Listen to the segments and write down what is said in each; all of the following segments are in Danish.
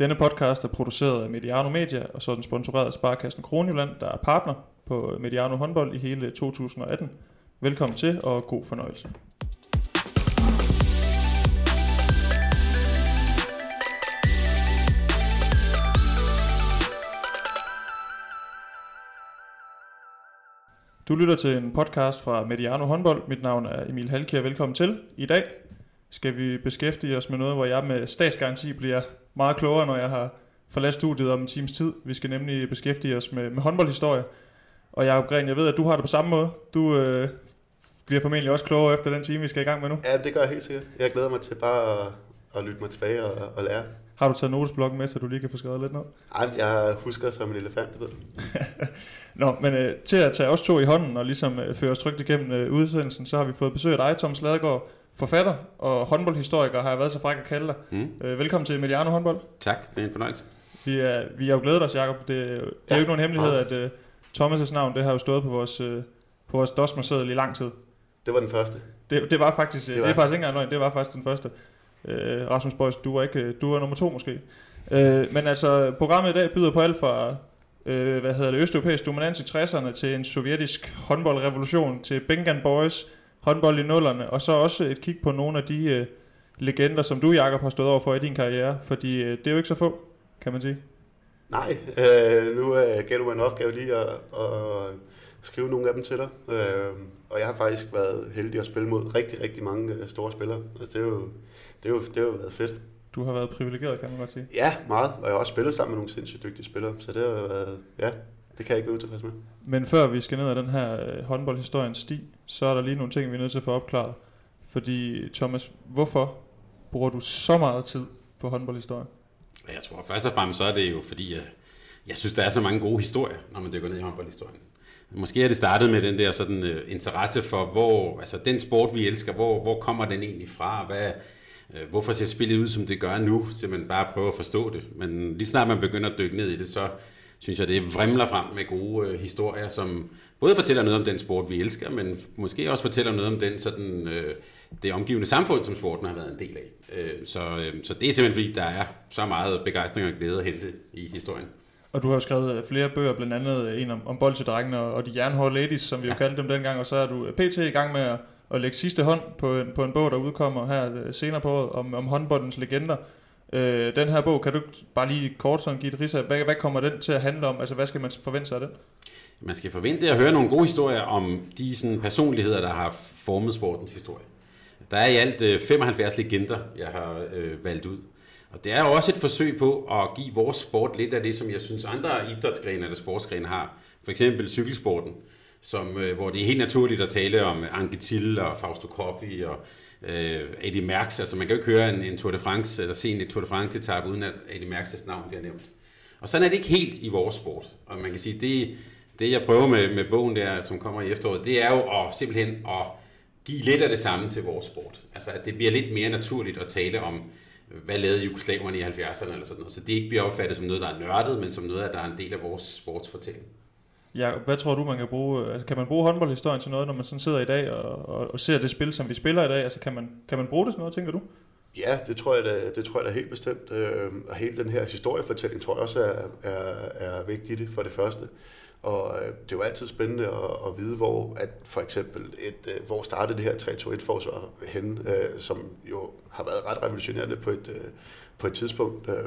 Denne podcast er produceret af Mediano Media, og så er den sponsoreret af Sparkassen Kronjylland, der er partner på Mediano håndbold i hele 2018. Velkommen til, og god fornøjelse. Du lytter til en podcast fra Mediano håndbold. Mit navn er Emil Halkier. Velkommen til. I dag skal vi beskæftige os med noget, hvor jeg med statsgaranti bliver meget klogere, når jeg har forladt studiet om en times tid. Vi skal nemlig beskæftige os med, med håndboldhistorie. Og Jacob Gren, jeg ved, at du har det på samme måde. Du øh, bliver formentlig også klogere efter den time, vi skal i gang med nu. Ja, det gør jeg helt sikkert. Jeg glæder mig til bare at, at lytte mig tilbage og, og lære. Har du taget notesblokken med, så du lige kan få skrevet lidt ned? Ej, jeg husker som en elefant, det ved Nå, men øh, til at tage os to i hånden og ligesom øh, føre os trygt igennem øh, udsendelsen, så har vi fået besøg af dig, Thomas Ladegaard, forfatter og håndboldhistoriker, har jeg været så fræk at kalde dig. Mm. Øh, velkommen til Mediano håndbold. Tak, det er en fornøjelse. Vi er, vi er jo glædet os, Jacob. Det, det er ja. jo ikke nogen hemmelighed, at uh, Thomas' navn det har jo stået på vores, uh, på vores dosmerseddel i lang tid. Det var den første. Det, det var faktisk, det, var. det er faktisk ikke engang løgn, det var faktisk den første. Uh, Rasmus Boys, du var ikke, du var nummer to måske. Uh, men altså, programmet i dag byder på alt fra uh, hvad hedder det, østeuropæisk dominans i 60'erne til en sovjetisk håndboldrevolution til Bengan Boys, håndbold i nullerne, og så også et kig på nogle af de uh, legender, som du, Jakob, har stået over for i din karriere, fordi uh, det er jo ikke så få, kan man sige. Nej, øh, nu øh, gav du mig en opgave lige at, at skrive nogle af dem til dig. Øh, og jeg har faktisk været heldig at spille mod rigtig, rigtig mange øh, store spillere. Altså, det, er jo, det, er jo, det har jo været fedt. Du har været privilegeret, kan man godt sige. Ja, meget. Og jeg har også spillet sammen med nogle sindssygt dygtige spillere. Så det har været, ja, det kan jeg ikke være utilfreds med. Men før vi skal ned ad den her øh, håndboldhistoriens sti, så er der lige nogle ting, vi er nødt til at få opklaret. Fordi, Thomas, hvorfor bruger du så meget tid på håndboldhistorie? Jeg tror først og fremmest så er det jo fordi, jeg, jeg synes, der er så mange gode historier, når man dykker ned i håndboldhistorien. Måske er det startet med den der sådan uh, interesse for, hvor, altså den sport, vi elsker, hvor, hvor kommer den egentlig fra? Hvad, uh, hvorfor ser spillet ud, som det gør nu? Så man bare prøver at forstå det. Men lige snart man begynder at dykke ned i det, så synes jeg, det vrimler frem med gode uh, historier, som både fortæller noget om den sport, vi elsker, men måske også fortæller noget om den sådan... Uh, det omgivende samfund, som sporten har været en del af. Så, så det er simpelthen fordi, der er så meget begejstring og glæde at hente i historien. Og du har jo skrevet flere bøger, blandt andet en om, om bolsjedrengene og de jernhårde ladies, som vi ja. jo kaldte dem dengang, og så er du pt. i gang med at, at lægge sidste hånd på en, på en bog, der udkommer her senere på året, om, om håndboldens legender. Øh, den her bog, kan du bare lige kort sådan give et ris hvad, hvad kommer den til at handle om? Altså, hvad skal man forvente sig af den? Man skal forvente at høre nogle gode historier om de sådan, personligheder, der har formet sportens historie. Der er i alt øh, 75 legender, jeg har øh, valgt ud. Og det er også et forsøg på at give vores sport lidt af det, som jeg synes andre idrætsgrene eller sportsgrene har. For eksempel cykelsporten, som, øh, hvor det er helt naturligt at tale om Anke Thiel og Fausto Coppi og øh, Eddie Merckx. Altså man kan jo ikke høre en, en Tour de France eller se en Tour de France etape uden at Eddie Merckx' navn bliver nævnt. Og sådan er det ikke helt i vores sport. Og man kan sige, det, det jeg prøver med, med bogen der, som kommer i efteråret, det er jo at, simpelthen at give lidt af det samme til vores sport. Altså at det bliver lidt mere naturligt at tale om, hvad lavede jugoslaverne i 70'erne eller sådan noget. Så det ikke bliver opfattet som noget, der er nørdet, men som noget, der er en del af vores sportsfortælling. Ja, hvad tror du, man kan bruge? Øh, altså, kan man bruge håndboldhistorien til noget, når man sådan sidder i dag og, og, og ser det spil, som vi spiller i dag? Altså, kan man, kan man bruge det til noget, tænker du? Ja, det tror jeg da, det tror jeg da helt bestemt. Øh, og hele den her historiefortælling tror jeg også er, er, er vigtigt for det første. Og øh, det er jo altid spændende at, at vide, hvor at for eksempel et, øh, hvor startede det her 3-2-1-forsvar hen, øh, som jo har været ret revolutionerende på et, øh, på et tidspunkt. Øh,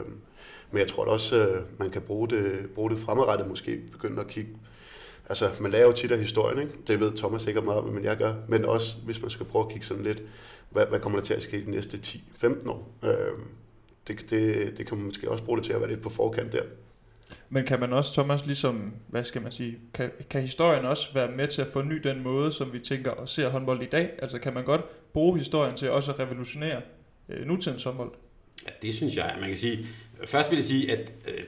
men jeg tror også, øh, man kan bruge det, bruge det fremadrettet, måske begynde at kigge Altså, man laver jo tit af historien, ikke? det ved Thomas sikkert meget om, men jeg gør. Men også, hvis man skal prøve at kigge sådan lidt, hvad, hvad kommer der til at ske de næste 10-15 år? Øh, det, det, det kan man måske også bruge det til at være lidt på forkant der. Men kan man også, Thomas, ligesom, hvad skal man sige, kan, kan historien også være med til at forny den måde, som vi tænker og ser håndbold i dag? Altså kan man godt bruge historien til også at revolutionere øh, nutidens håndbold? Ja, det synes jeg. Man kan sige, først vil jeg sige, at øh,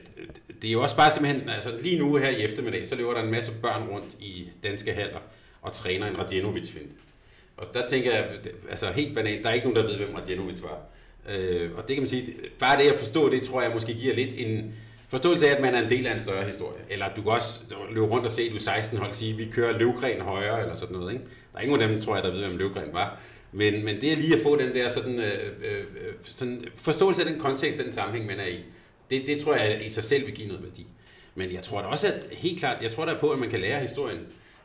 det er jo også bare simpelthen, altså lige nu her i eftermiddag, så løber der en masse børn rundt i danske haller og træner en Radjenovic fint. Og der tænker jeg, altså helt banalt, der er ikke nogen, der ved, hvem Radjenovic var. Øh, og det kan man sige, bare det at forstå det, tror jeg måske giver lidt en, Forståelse af, at man er en del af en større historie. Eller du kan også løbe rundt og se, du 16 hold sige, vi kører Løvgren højre, eller sådan noget. Ikke? Der er ingen af dem, tror jeg, der ved, hvem Løvgren var. Men, men det er lige at få den der sådan, øh, øh, øh, sådan forståelse af den kontekst, den sammenhæng, man er i. Det, det tror jeg i sig selv vil give noget værdi. Men jeg tror da også, at helt klart, jeg tror der på, at man kan lære historien.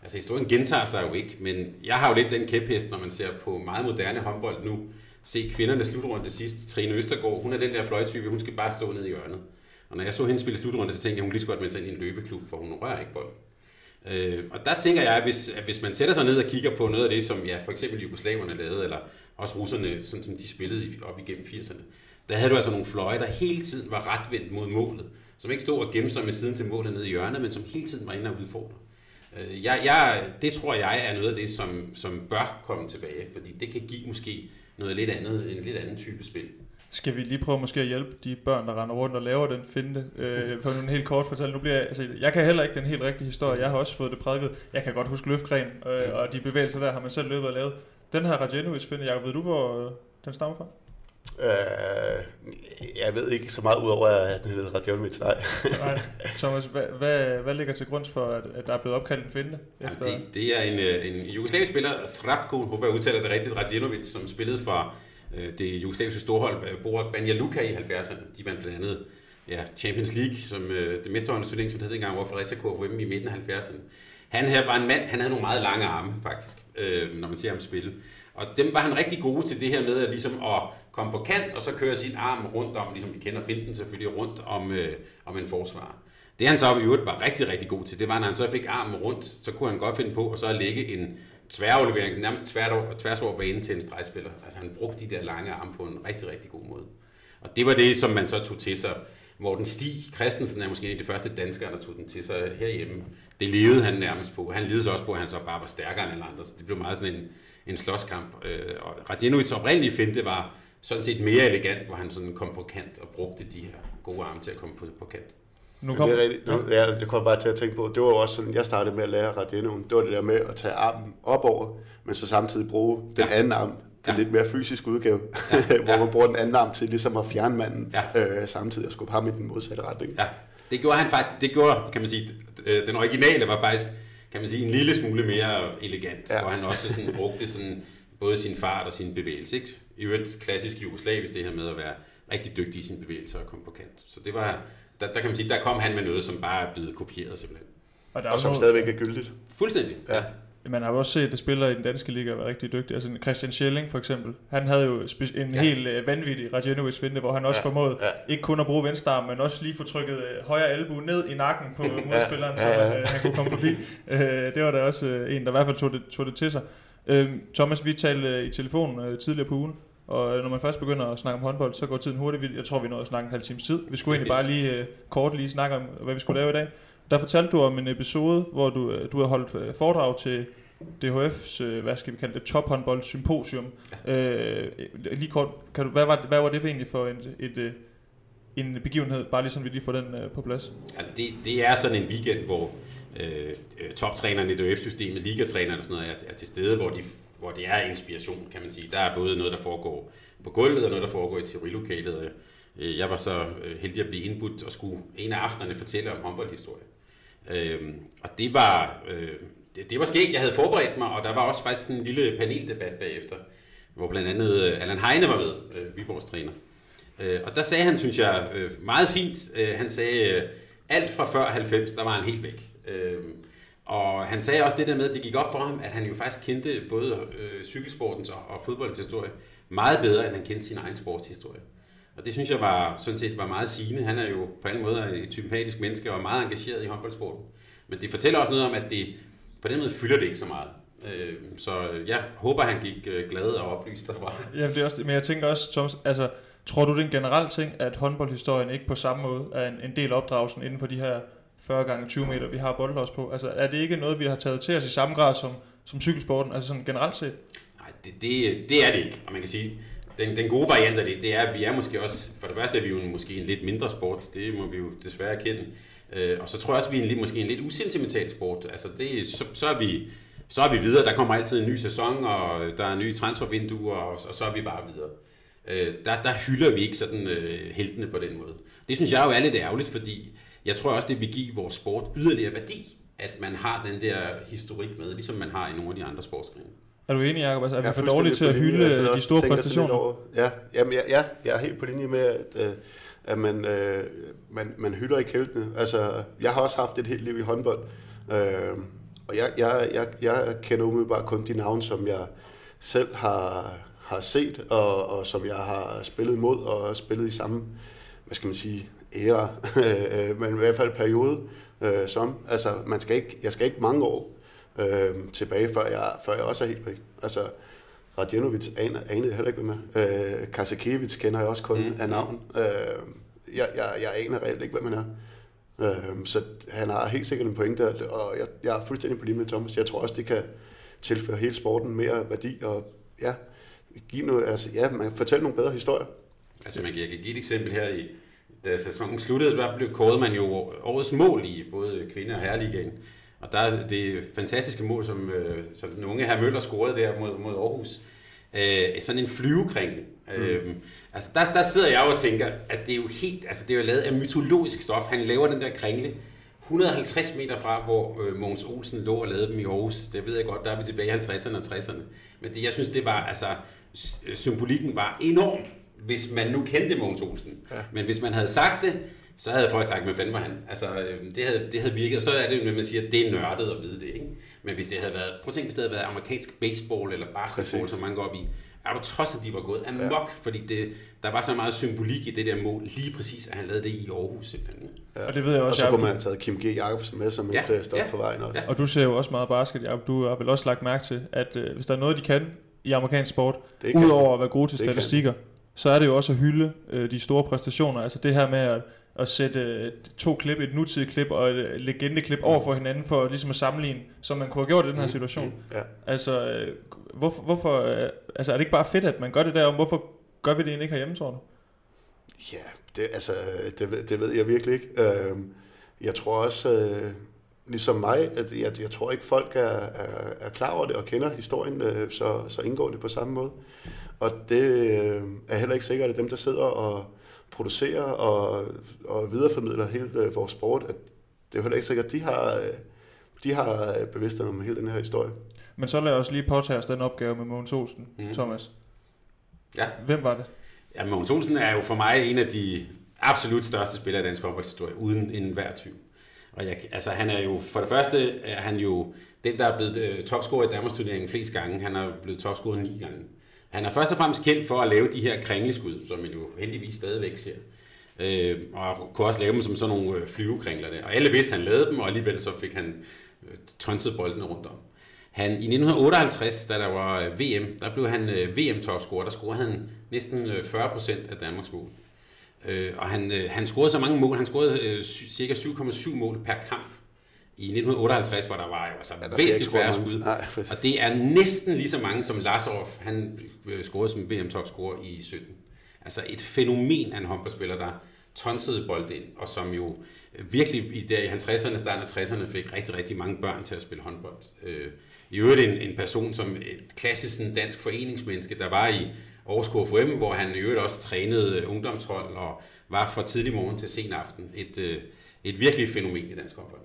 Altså historien gentager sig jo ikke, men jeg har jo lidt den kæphest, når man ser på meget moderne håndbold nu. Se kvinderne slutrunde sidst, Trine Østergaard, hun er den der fløjtype, hun skal bare stå nede i hjørnet. Og når jeg så hende spille slutrunde, så tænkte jeg, at hun lige så godt melde sig ind i en løbeklub, for hun rører ikke bolden. Øh, og der tænker jeg, at hvis, at hvis man sætter sig ned og kigger på noget af det, som ja, for eksempel jugoslaverne lavede, eller også russerne, sådan som de spillede op igennem 80'erne, der havde du altså nogle fløje, der hele tiden var retvendt mod målet, som ikke stod og gemte sig med siden til målet nede i hjørnet, men som hele tiden var inde og udfordre. Øh, jeg, jeg, det tror jeg er noget af det, som, som bør komme tilbage, fordi det kan give måske noget lidt andet, en lidt anden type spil. Skal vi lige prøve måske at hjælpe de børn, der render rundt og laver den finte, øh, på en helt kort fortælle. Nu bliver jeg, altså, jeg kan heller ikke den helt rigtige historie. Jeg har også fået det prædiket. Jeg kan godt huske løftgren, øh, og de bevægelser der har man selv løbet og lavet. Den her Rajenovic finde, Jacob, ved du, hvor øh, den stammer fra? Øh, jeg ved ikke så meget udover, at den hedder Radionovic, nej. nej. Thomas, hvad, hvad, hvad ligger til grund for, at, at der er blevet opkaldt en finte? Efter... Ja, det, det er en, øh, en jugoslavisk spiller, Srapko, håber jeg udtaler det rigtigt, Radjenovic, som spillede for Øh, det jugoslaviske storhold øh, Borat Banja Luka i 70'erne. De vandt blandt andet ja, Champions League, som øh, det mesterholdende turnering, som det hed engang, var Fredericia KFM i midten af 70'erne. Han her var en mand, han havde nogle meget lange arme, faktisk, øh, når man ser ham spille. Og dem var han rigtig gode til det her med at, ligesom at komme på kant, og så køre sin arm rundt om, ligesom vi kender finten selvfølgelig, rundt om, øh, om en forsvar. Det han så i øvrigt var rigtig, rigtig god til, det var, når han så fik armen rundt, så kunne han godt finde på at så lægge en tværaflevering, nærmest tværs over, tværs over banen til en stregspiller. Altså han brugte de der lange arme på en rigtig, rigtig god måde. Og det var det, som man så tog til sig. Morten Stig Christensen er måske en af de første danskere, der tog den til sig herhjemme. Det levede han nærmest på. Han levede så også på, at han så bare var stærkere end alle andre. Så det blev meget sådan en, en slåskamp. Øh, og Radjenovics oprindelige finte var sådan set mere elegant, hvor han sådan kom på kant og brugte de her gode arme til at komme på, på kant. Nu kom, det er rigtigt. Nu, ja, jeg kom bare til at tænke på, det var også sådan, jeg startede med at lære Radjenoen. Det var det der med at tage armen op over, men så samtidig bruge den ja. anden arm, den ja. lidt mere fysisk udgave, ja. hvor man bruger den anden arm til ligesom at fjerne manden ja. øh, samtidig og skubbe ham i den modsatte retning. Ja, det gjorde han faktisk, det gjorde, kan man sige, den originale var faktisk, kan man sige, en lille smule mere elegant, ja. hvor han også sådan brugte sådan både sin fart og sin bevægelse. Ikke? I øvrigt klassisk jugoslavisk, det her med at være rigtig dygtig i sin bevægelse og komme på kant. Så det var, der, der kan man sige, der kom han med noget, som bare er blevet kopieret simpelthen. Og, der og som noget... stadigvæk er gyldigt. Fuldstændig, ja. ja. Man har jo også set, at spillere i den danske liga var rigtig dygtige. Altså Christian Schelling for eksempel. Han havde jo en ja. helt uh, vanvittig Radjenovic vinde, hvor han også ja. formåede ja. ikke kun at bruge venstre arm, men også lige få trykket uh, højre albu ned i nakken på modspilleren, ja. ja, ja. så uh, han kunne komme forbi. Uh, det var da også uh, en, der i hvert fald tog det, tog det til sig. Uh, Thomas, vi talte uh, i telefonen uh, tidligere på ugen, og når man først begynder at snakke om håndbold, så går tiden hurtigt. Jeg tror, vi nåede at snakke en halv times tid. Vi skulle egentlig bare lige uh, kort lige snakke om, hvad vi skulle lave i dag. Der fortalte du om en episode, hvor du, du har holdt foredrag til DHF's, hvad skal vi kalde det, tophåndbold symposium. Ja. Øh, lige kort, kan du, hvad, var, hvad var det egentlig for et, et en begivenhed, bare lige sådan vi lige får den øh, på plads? Ja, det, det er sådan en weekend, hvor øh, toptrænerne i DHF-systemet, ligatrænerne og sådan noget, er, er til stede, hvor, de, hvor det er inspiration, kan man sige. Der er både noget, der foregår på gulvet, og noget, der foregår i teorilokalet. Øh, jeg var så øh, heldig at blive indbudt og skulle en af aftenerne fortælle om håndboldhistorie. Øhm, og det var, øh, det, det var skægt. jeg havde forberedt mig, og der var også faktisk en lille paneldebat bagefter, hvor blandt andet Allan Heine var med, Viborgs træner. Og der sagde han, synes jeg, meget fint, han sagde, alt fra før 90, der var han helt væk. Og han sagde også det der med, at det gik op for ham, at han jo faktisk kendte både øh, cykelsportens og, og fodboldens historie meget bedre, end han kendte sin egen sportshistorie. Og det synes jeg var, sådan set var meget sigende. Han er jo på alle måder et sympatisk menneske og er meget engageret i håndboldsporten. Men det fortæller også noget om, at det på den måde fylder det ikke så meget. Øh, så jeg håber, han gik øh, glad og oplyst derfra. Ja, det er også, det. men jeg tænker også, Thomas, altså, tror du det er en generel ting, at håndboldhistorien ikke på samme måde er en, en del opdragelsen inden for de her 40 gange 20 meter, vi har boldet os på? Altså, er det ikke noget, vi har taget til os i samme grad som, som cykelsporten, altså sådan generelt set? Nej, det, det, det er det ikke, og man kan sige, den, den gode variant af det, det er, at vi er måske også, for det første er vi jo en, måske en lidt mindre sport, det må vi jo desværre erkende, øh, og så tror jeg også, at vi er en, måske en lidt usentimental sport, altså det, så, så er vi så er vi videre, der kommer altid en ny sæson, og der er nye transfervinduer, og, og så er vi bare videre. Øh, der, der hylder vi ikke sådan øh, heltene på den måde. Det synes jeg jo er lidt ærgerligt, fordi jeg tror også, det vil give vores sport yderligere værdi, at man har den der historik med, ligesom man har i nogle af de andre sportsgrene. Er du enig, Jacob? Altså, er vi for dårlige til at hylde de store præstationer? Ja, jamen, ja, ja, jeg er helt på linje med, at, øh, at man, øh, man, man hylder ikke heltene. Altså, jeg har også haft et helt liv i håndbold, øh, og jeg, jeg, jeg, jeg kender umiddelbart kun de navne, som jeg selv har, har set, og, og som jeg har spillet mod og spillet i samme, hvad skal man sige, æra, men i hvert fald periode øh, som. Altså, man skal ikke, jeg skal ikke mange år øh, tilbage, før jeg, før jeg også er helt væk. Altså, Radjenovic aner, aner jeg heller ikke, er. Øh, Kasakiewicz kender jeg også kun mm. af navn. Øh, jeg, jeg, jeg aner reelt ikke, hvem han er. Øh, så han har helt sikkert en pointe, og jeg, jeg er fuldstændig på lige med Thomas. Jeg tror også, det kan tilføre hele sporten mere værdi, og ja, give noget, altså, ja, man fortælle nogle bedre historier. Altså man kan, jeg kan give et eksempel her i, da sæsonen sluttede, der blev kåret man jo årets mål i både kvinde- og herreligaen. Og der er det fantastiske mål, som, øh, som den unge her Møller scorede der mod, mod Aarhus. Øh, sådan en flyvekringle. Mm. Øh, altså der, der sidder jeg og tænker, at det er jo helt, altså det er jo lavet af mytologisk stof. Han laver den der kringle 150 meter fra, hvor øh, Mogens Olsen lå og lavede dem i Aarhus. Det ved jeg godt, der er vi tilbage i 50'erne og 60'erne. Men det, jeg synes, det var, altså, symbolikken var enorm, hvis man nu kendte Mogens Olsen. Ja. Men hvis man havde sagt det, så havde folk sagt, hvad fanden var han? Altså, øh, det havde, det havde virket, og så er det, når man siger, at det er nørdet at vide det, ikke? Men hvis det havde været, prøv at tænke, hvis det havde været amerikansk baseball eller basketball, Præcis. som man går op i, er du trods, at de var gået amok, ja. fordi det, der var så meget symbolik i det der mål, lige præcis, at han lavede det i Aarhus simpelthen. Ja. Og det ved jeg også, og så kunne man have taget Kim G. Jacobsen med som ja. et øh, stop ja. på vejen også. Ja. Og du ser jo også meget basket, Jacob. Du har vel også lagt mærke til, at øh, hvis der er noget, de kan i amerikansk sport, udover at være gode til det statistikker, kan. Så er det jo også at hylde øh, de store præstationer. Altså det her med at at sætte øh, to klip, et nutidigt klip og et øh, legendeklip mm. over for hinanden, for ligesom at sammenligne, som man kunne have gjort i den her mm. situation. Mm. Ja. Altså, øh, hvorfor, hvorfor, altså, er det ikke bare fedt, at man gør det der, om hvorfor gør vi det egentlig ikke herhjemme, tror du? Ja, det, altså, det, det ved jeg virkelig ikke. Øh, jeg tror også, øh, ligesom mig, at jeg, jeg tror ikke, folk er, er, er klar over det og kender historien, øh, så, så indgår det på samme måde. Og det øh, er heller ikke sikkert, at dem, der sidder og producerer og, og videreformidler hele øh, vores sport, at det er jo heller ikke sikkert, at de har, øh, de har bevidsthed om hele den her historie. Men så lad os lige påtage os den opgave med Mogens Olsen, mm. Thomas. Ja. Hvem var det? Ja, Mogens Olsen er jo for mig en af de absolut største spillere i dansk håndboldhistorie, uden en hver tvivl. Og jeg, altså, han er jo, for det første er han jo den, der er blevet topscorer i Danmarks turneringen flest gange. Han er blevet topscorer ni gange. Han er først og fremmest kendt for at lave de her kringleskud, som man jo heldigvis stadigvæk ser. Øh, og kunne også lave dem som sådan nogle øh, flyvekringler der. Og alle vidste, at han lavede dem, og alligevel så fik han øh, tonset boldene rundt om. Han, I 1958, da der var øh, VM, der blev han VM-topscorer. Der scorede han næsten 40% af Danmarks mål. Øh, og han, han scorede så mange mål. Han scorede cirka 7,7 mål per kamp i 1958, hvor der var jo altså ja, væsentligt færre skud. og det er næsten lige så mange som Lazarov, han øh, scorede som VM-topscorer i 17. Altså et fænomen af en håndboldspiller, der tonsede bold ind, og som jo øh, virkelig i, der i 50'erne, starten af 60'erne fik rigtig, rigtig mange børn til at spille håndbold. Øh, I øvrigt en, en person som et klassisk dansk foreningsmenneske, der var i Aarhus KFM, hvor han i øvrigt også trænede ungdomshold og var fra tidlig morgen til sen aften. Et, et virkelig fænomen i dansk håndbold.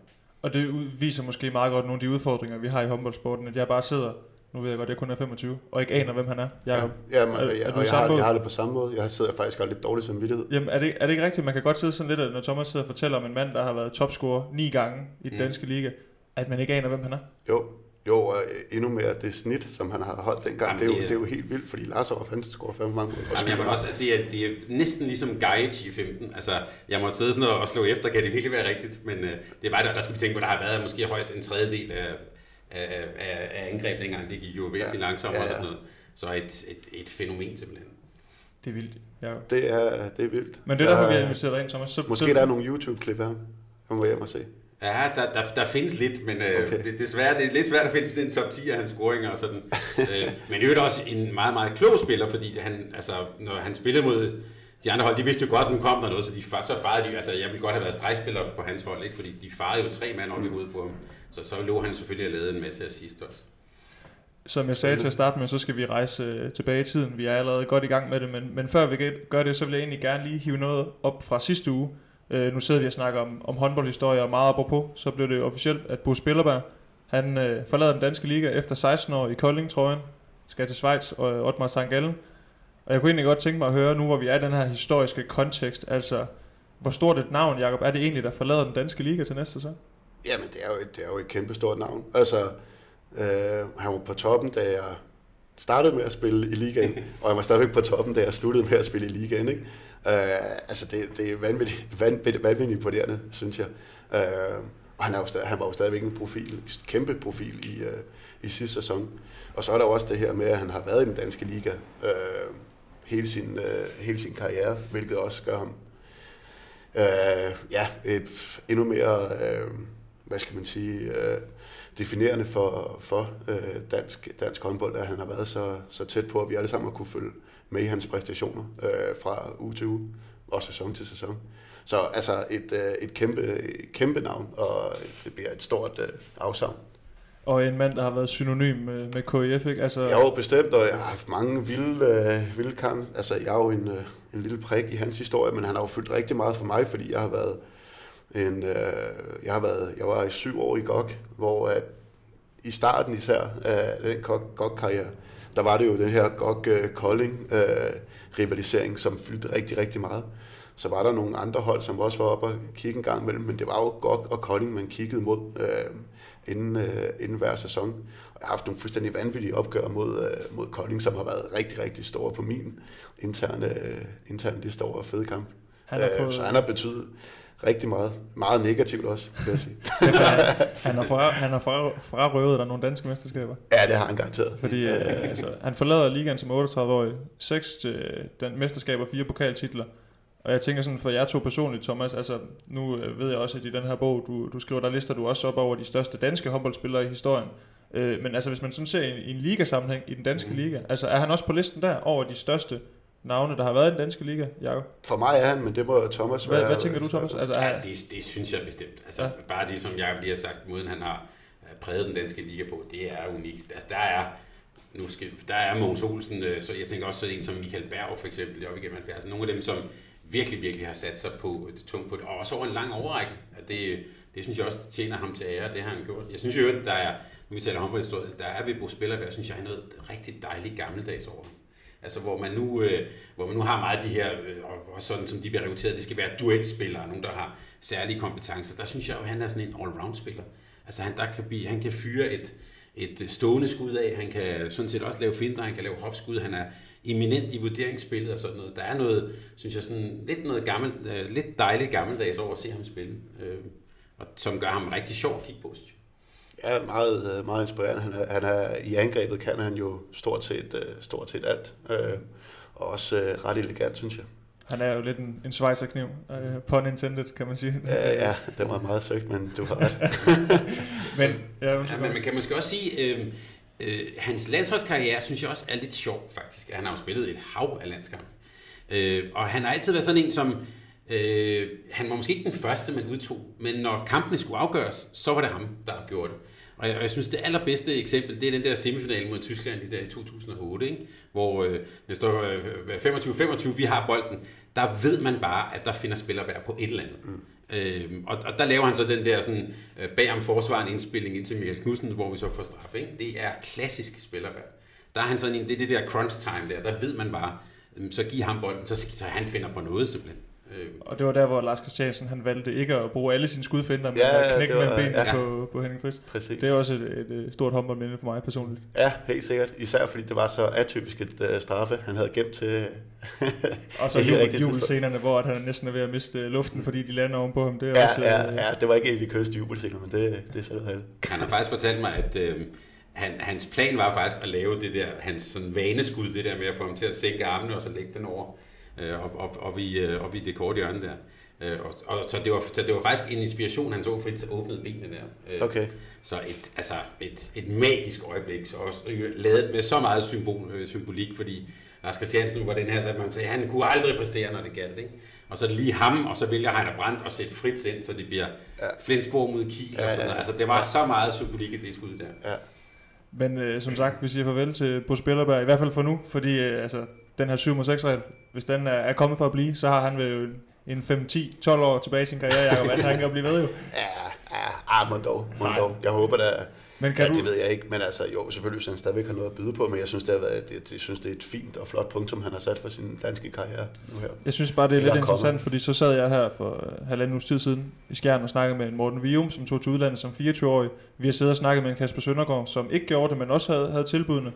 Og det viser måske meget godt nogle af de udfordringer, vi har i håndboldsporten, at jeg bare sidder, nu ved jeg godt, jeg kun er 25, og ikke aner, hvem han er. Jeg, ja, jamen, er, er, er og jeg, har, jeg har det på samme måde. Jeg sidder faktisk også lidt dårligt som vidtighed. Jamen, er det, er det ikke rigtigt? Man kan godt sidde sådan lidt, når Thomas sidder og fortæller om en mand, der har været topscorer ni gange i den mm. danske liga, at man ikke aner, hvem han er. Jo, jo, og endnu mere det snit, som han har holdt dengang, Jamen, det, er jo, det, er, det er jo helt vildt, fordi Lars har fandt score fem mange mål. Jamen, jeg må også, det er, det er næsten ligesom Gaia 15. Altså, jeg må sidde sådan og slå efter, kan det virkelig være rigtigt, men uh, det var der, der skal vi tænke på, der har været måske højst en tredjedel af, af, af, af angreb dengang, det gik jo væsentligt ja. langsomt ja, ja. og sådan noget. Så et, et, et fænomen simpelthen. Det er vildt. Ja. Det er, det er vildt. Men det er derfor, vi har inviteret dig ind, Thomas. Så, måske så, der er nogle YouTube-klip af ham. Han må hjem og se. Ja, der, der, der findes lidt, men øh, okay. det, desværre, det er lidt svært at finde sådan en top 10 af hans scoringer og sådan. øh, men det er også en meget, meget klog spiller, fordi han, altså, når han spillede mod de andre hold, de vidste jo godt, at nu kom der noget, så, de, så farede de, altså jeg ville godt have været stregspiller på hans hold, ikke? fordi de farede jo tre mand op i hovedet på ham. Så så lå han selvfølgelig at lave en masse assist også. Som jeg sagde til at starte med, så skal vi rejse øh, tilbage i tiden. Vi er allerede godt i gang med det, men, men før vi gør det, så vil jeg egentlig gerne lige hive noget op fra sidste uge, Øh, nu sidder vi og snakker om, om håndboldhistorie og meget apropos, så blev det officielt, at Bo Spillerberg, han øh, forlader den danske liga efter 16 år i Kolding, trøjen, skal til Schweiz og øh, Otmar St. Gallen. Og jeg kunne egentlig godt tænke mig at høre, nu hvor vi er i den her historiske kontekst, altså hvor stort et navn, Jakob, er det egentlig, der forlader den danske liga til næste sæson? Jamen, det er jo, det er jo et kæmpe stort navn. Altså, øh, han var på toppen, da jeg startede med at spille i ligaen, og han var stadigvæk på toppen, da jeg sluttede med at spille i ligaen. Ikke? Øh, altså, det, det er vanvittigt, vanvittigt, vanvittigt imponerende, synes jeg. Øh, og han, er jo stadig, han var jo stadigvæk en profil, en kæmpe profil i, øh, i sidste sæson. Og så er der også det her med, at han har været i den danske liga øh, hele, sin, øh, hele sin karriere, hvilket også gør ham øh, ja, et, endnu mere, øh, hvad skal man sige, øh, definerende for, for øh, dansk, dansk håndbold, at han har været så, så tæt på, at vi alle sammen har kunne følge med i hans præstationer øh, fra uge til uge, og sæson til sæson. Så altså et, øh, et kæmpe, kæmpe navn, og det bliver et stort øh, afsavn. Og en mand, der har været synonym med, med KIF, ikke? Altså... Jeg har jo bestemt, og jeg har haft mange vilde, øh, vilde kampe. Altså, jeg er jo en, øh, en lille prik i hans historie, men han har jo fyldt rigtig meget for mig, fordi jeg har været en, øh, jeg har været, jeg var i syv år i GOG, hvor at i starten især af den GOG-karriere, der var det jo den her GOG-Kolding øh, rivalisering, som fyldte rigtig, rigtig meget. Så var der nogle andre hold, som også var oppe og kigge en gang imellem, men det var jo GOG og Kolding, man kiggede mod øh, inden, øh, inden hver sæson. Og jeg har haft nogle fuldstændig vanvittige opgør mod, øh, mod Kolding, som har været rigtig, rigtig store på min interne, øh, interne liste over fede kamp. Han har øh, fået... Så han har betydet rigtig meget. Meget negativt også, vil jeg sige. han har, fra, han har fra, frarøvet der nogle danske mesterskaber. Ja, det har han garanteret. Fordi øh, altså, han forlader ligaen som 38-årig. Seks øh, den mesterskaber, fire pokaltitler. Og jeg tænker sådan for jer to personligt, Thomas, altså nu øh, ved jeg også, at i den her bog, du, du skriver, der lister du også op over de største danske håndboldspillere i historien. Øh, men altså hvis man sådan ser i, i en ligasammenhæng i den danske mm. liga, altså er han også på listen der over de største navne, der har været i den danske liga, Jacob? For mig er han, men det må Thomas hvad, være. Hvad tænker du, Thomas? Altså, ja, det, det synes jeg bestemt. Altså, ja. Bare det, som Jacob lige har sagt, måden han har øh, præget den danske liga på, det er unikt. Altså, der er nu skal, der er Mogens Olsen, øh, så jeg tænker også sådan en som Michael Berg for eksempel, op igennem 70'erne. Nogle af dem, som virkelig, virkelig har sat sig på det tungt på det, og også over en lang overrække. Det, det synes jeg også tjener ham til ære, det har han gjort. Jeg synes jo, at der er, nu vi taler håndboldhistorie, der er ved Bo Spillerberg, synes jeg, noget rigtig dejligt gammeldags over. Altså hvor man nu, øh, hvor man nu har meget af de her, øh, og sådan som de bliver rekrutteret, det skal være duelspillere, nogen der har særlige kompetencer. Der synes jeg jo, at han er sådan en all-round-spiller. Altså han, der kan blive, han kan fyre et, et stående skud af, han kan sådan set også lave finder, han kan lave hopskud, han er eminent i vurderingsspillet og sådan noget. Der er noget, synes jeg, sådan lidt noget gammelt, øh, lidt dejligt gammeldags over at se ham spille, øh, og som gør ham rigtig sjov at kigge på, synes Ja, meget, øh, meget inspirerende. Han er, han er, I angrebet kan han jo stort set, øh, stort set alt, øh, og også øh, ret elegant, synes jeg. Han er jo lidt en, en svejserkniv, uh, pun intended, kan man sige. Ja, ja, det var meget søgt, men du har ret. men, ja, ja, men man kan måske også sige, øh, øh, hans landsholdskarriere synes jeg også er lidt sjov, faktisk. Han har jo spillet et hav af landskamp. Øh, og han har altid været sådan en, som... Øh, han var måske ikke den første, man udtog, men når kampene skulle afgøres, så var det ham, der gjorde det. Og jeg, og jeg synes, det allerbedste eksempel, det er den der semifinale mod Tyskland i, der i 2008, ikke? hvor øh, det står øh, 25-25, vi har bolden. Der ved man bare, at der finder spillerværd på et eller andet. Mm. Øh, og, og der laver han så den der sådan, øh, bag om forsvaren indspilling ind til Michael Knudsen, hvor vi så får straf. Ikke? Det er klassisk spillerværd. Der er han sådan en, det er det der crunch time der, der ved man bare, øh, så giv ham bolden, så, så han finder på noget simpelthen. Øh, og det var der, hvor Lars Christiansen han valgte ikke at bruge alle sine skudfinder, men ja, at knække med ben ja. på, på Henning Friis. Præcis. Det er også et, et, stort håndboldminde for mig personligt. Ja, helt sikkert. Især fordi det var så atypisk et uh, straffe, han havde gemt til... og så jubel, jubelscenerne, hvor at han næsten er ved at miste luften, fordi de lander ovenpå ham. Det er ja, også, ja, uh, ja, det var ikke en af de køste jubelscener, men det, det er så det Han har faktisk fortalt mig, at... Øh, han, hans plan var faktisk at lave det der, hans sådan vaneskud, det der med at få ham til at sænke armene og så lægge den over øh, op, op, op, i, øh, op i det korte hjørne der. Øh, og, og, så, det var, så det var faktisk en inspiration, han så Fritz åbnede benene der. Øh, okay. Så et, altså et, et magisk øjeblik, så også lavet med så meget symbol, øh, symbolik, fordi Lars Christiansen var den her, der man sagde, han kunne aldrig præstere, når det galt. Ikke? Og så er det lige ham, og så vælger han at brænde og sætte Fritz ind, så det bliver ja. Flensborg mod Kiel ja, og sådan noget. Altså det var ja. så meget symbolik i det skud der. Ja. Men øh, som sagt, vi siger farvel til Bo Spillerberg, i hvert fald for nu, fordi øh, altså, den her 7 mod 6 regel, hvis den er, er kommet for at blive, så har han vel en 5-10-12 år tilbage i sin karriere, Jacob. Altså, han kan blive ved jo. Ja, ja, ah, må dog, må dog. Jeg håber da, Men kan ja, du... det ved jeg ikke, men altså jo, selvfølgelig hvis han stadigvæk har noget at byde på, men jeg synes, det, har været, det, jeg synes, det er et fint og flot punkt, som han har sat for sin danske karriere nu her. Jeg synes bare, det er lidt interessant, fordi så sad jeg her for uh, halvanden uges tid siden i Skjern og snakkede med Morten Vium, som tog til udlandet som 24-årig. Vi har siddet og snakket med en Kasper Søndergaard, som ikke gjorde det, men også havde, havde tilbudene.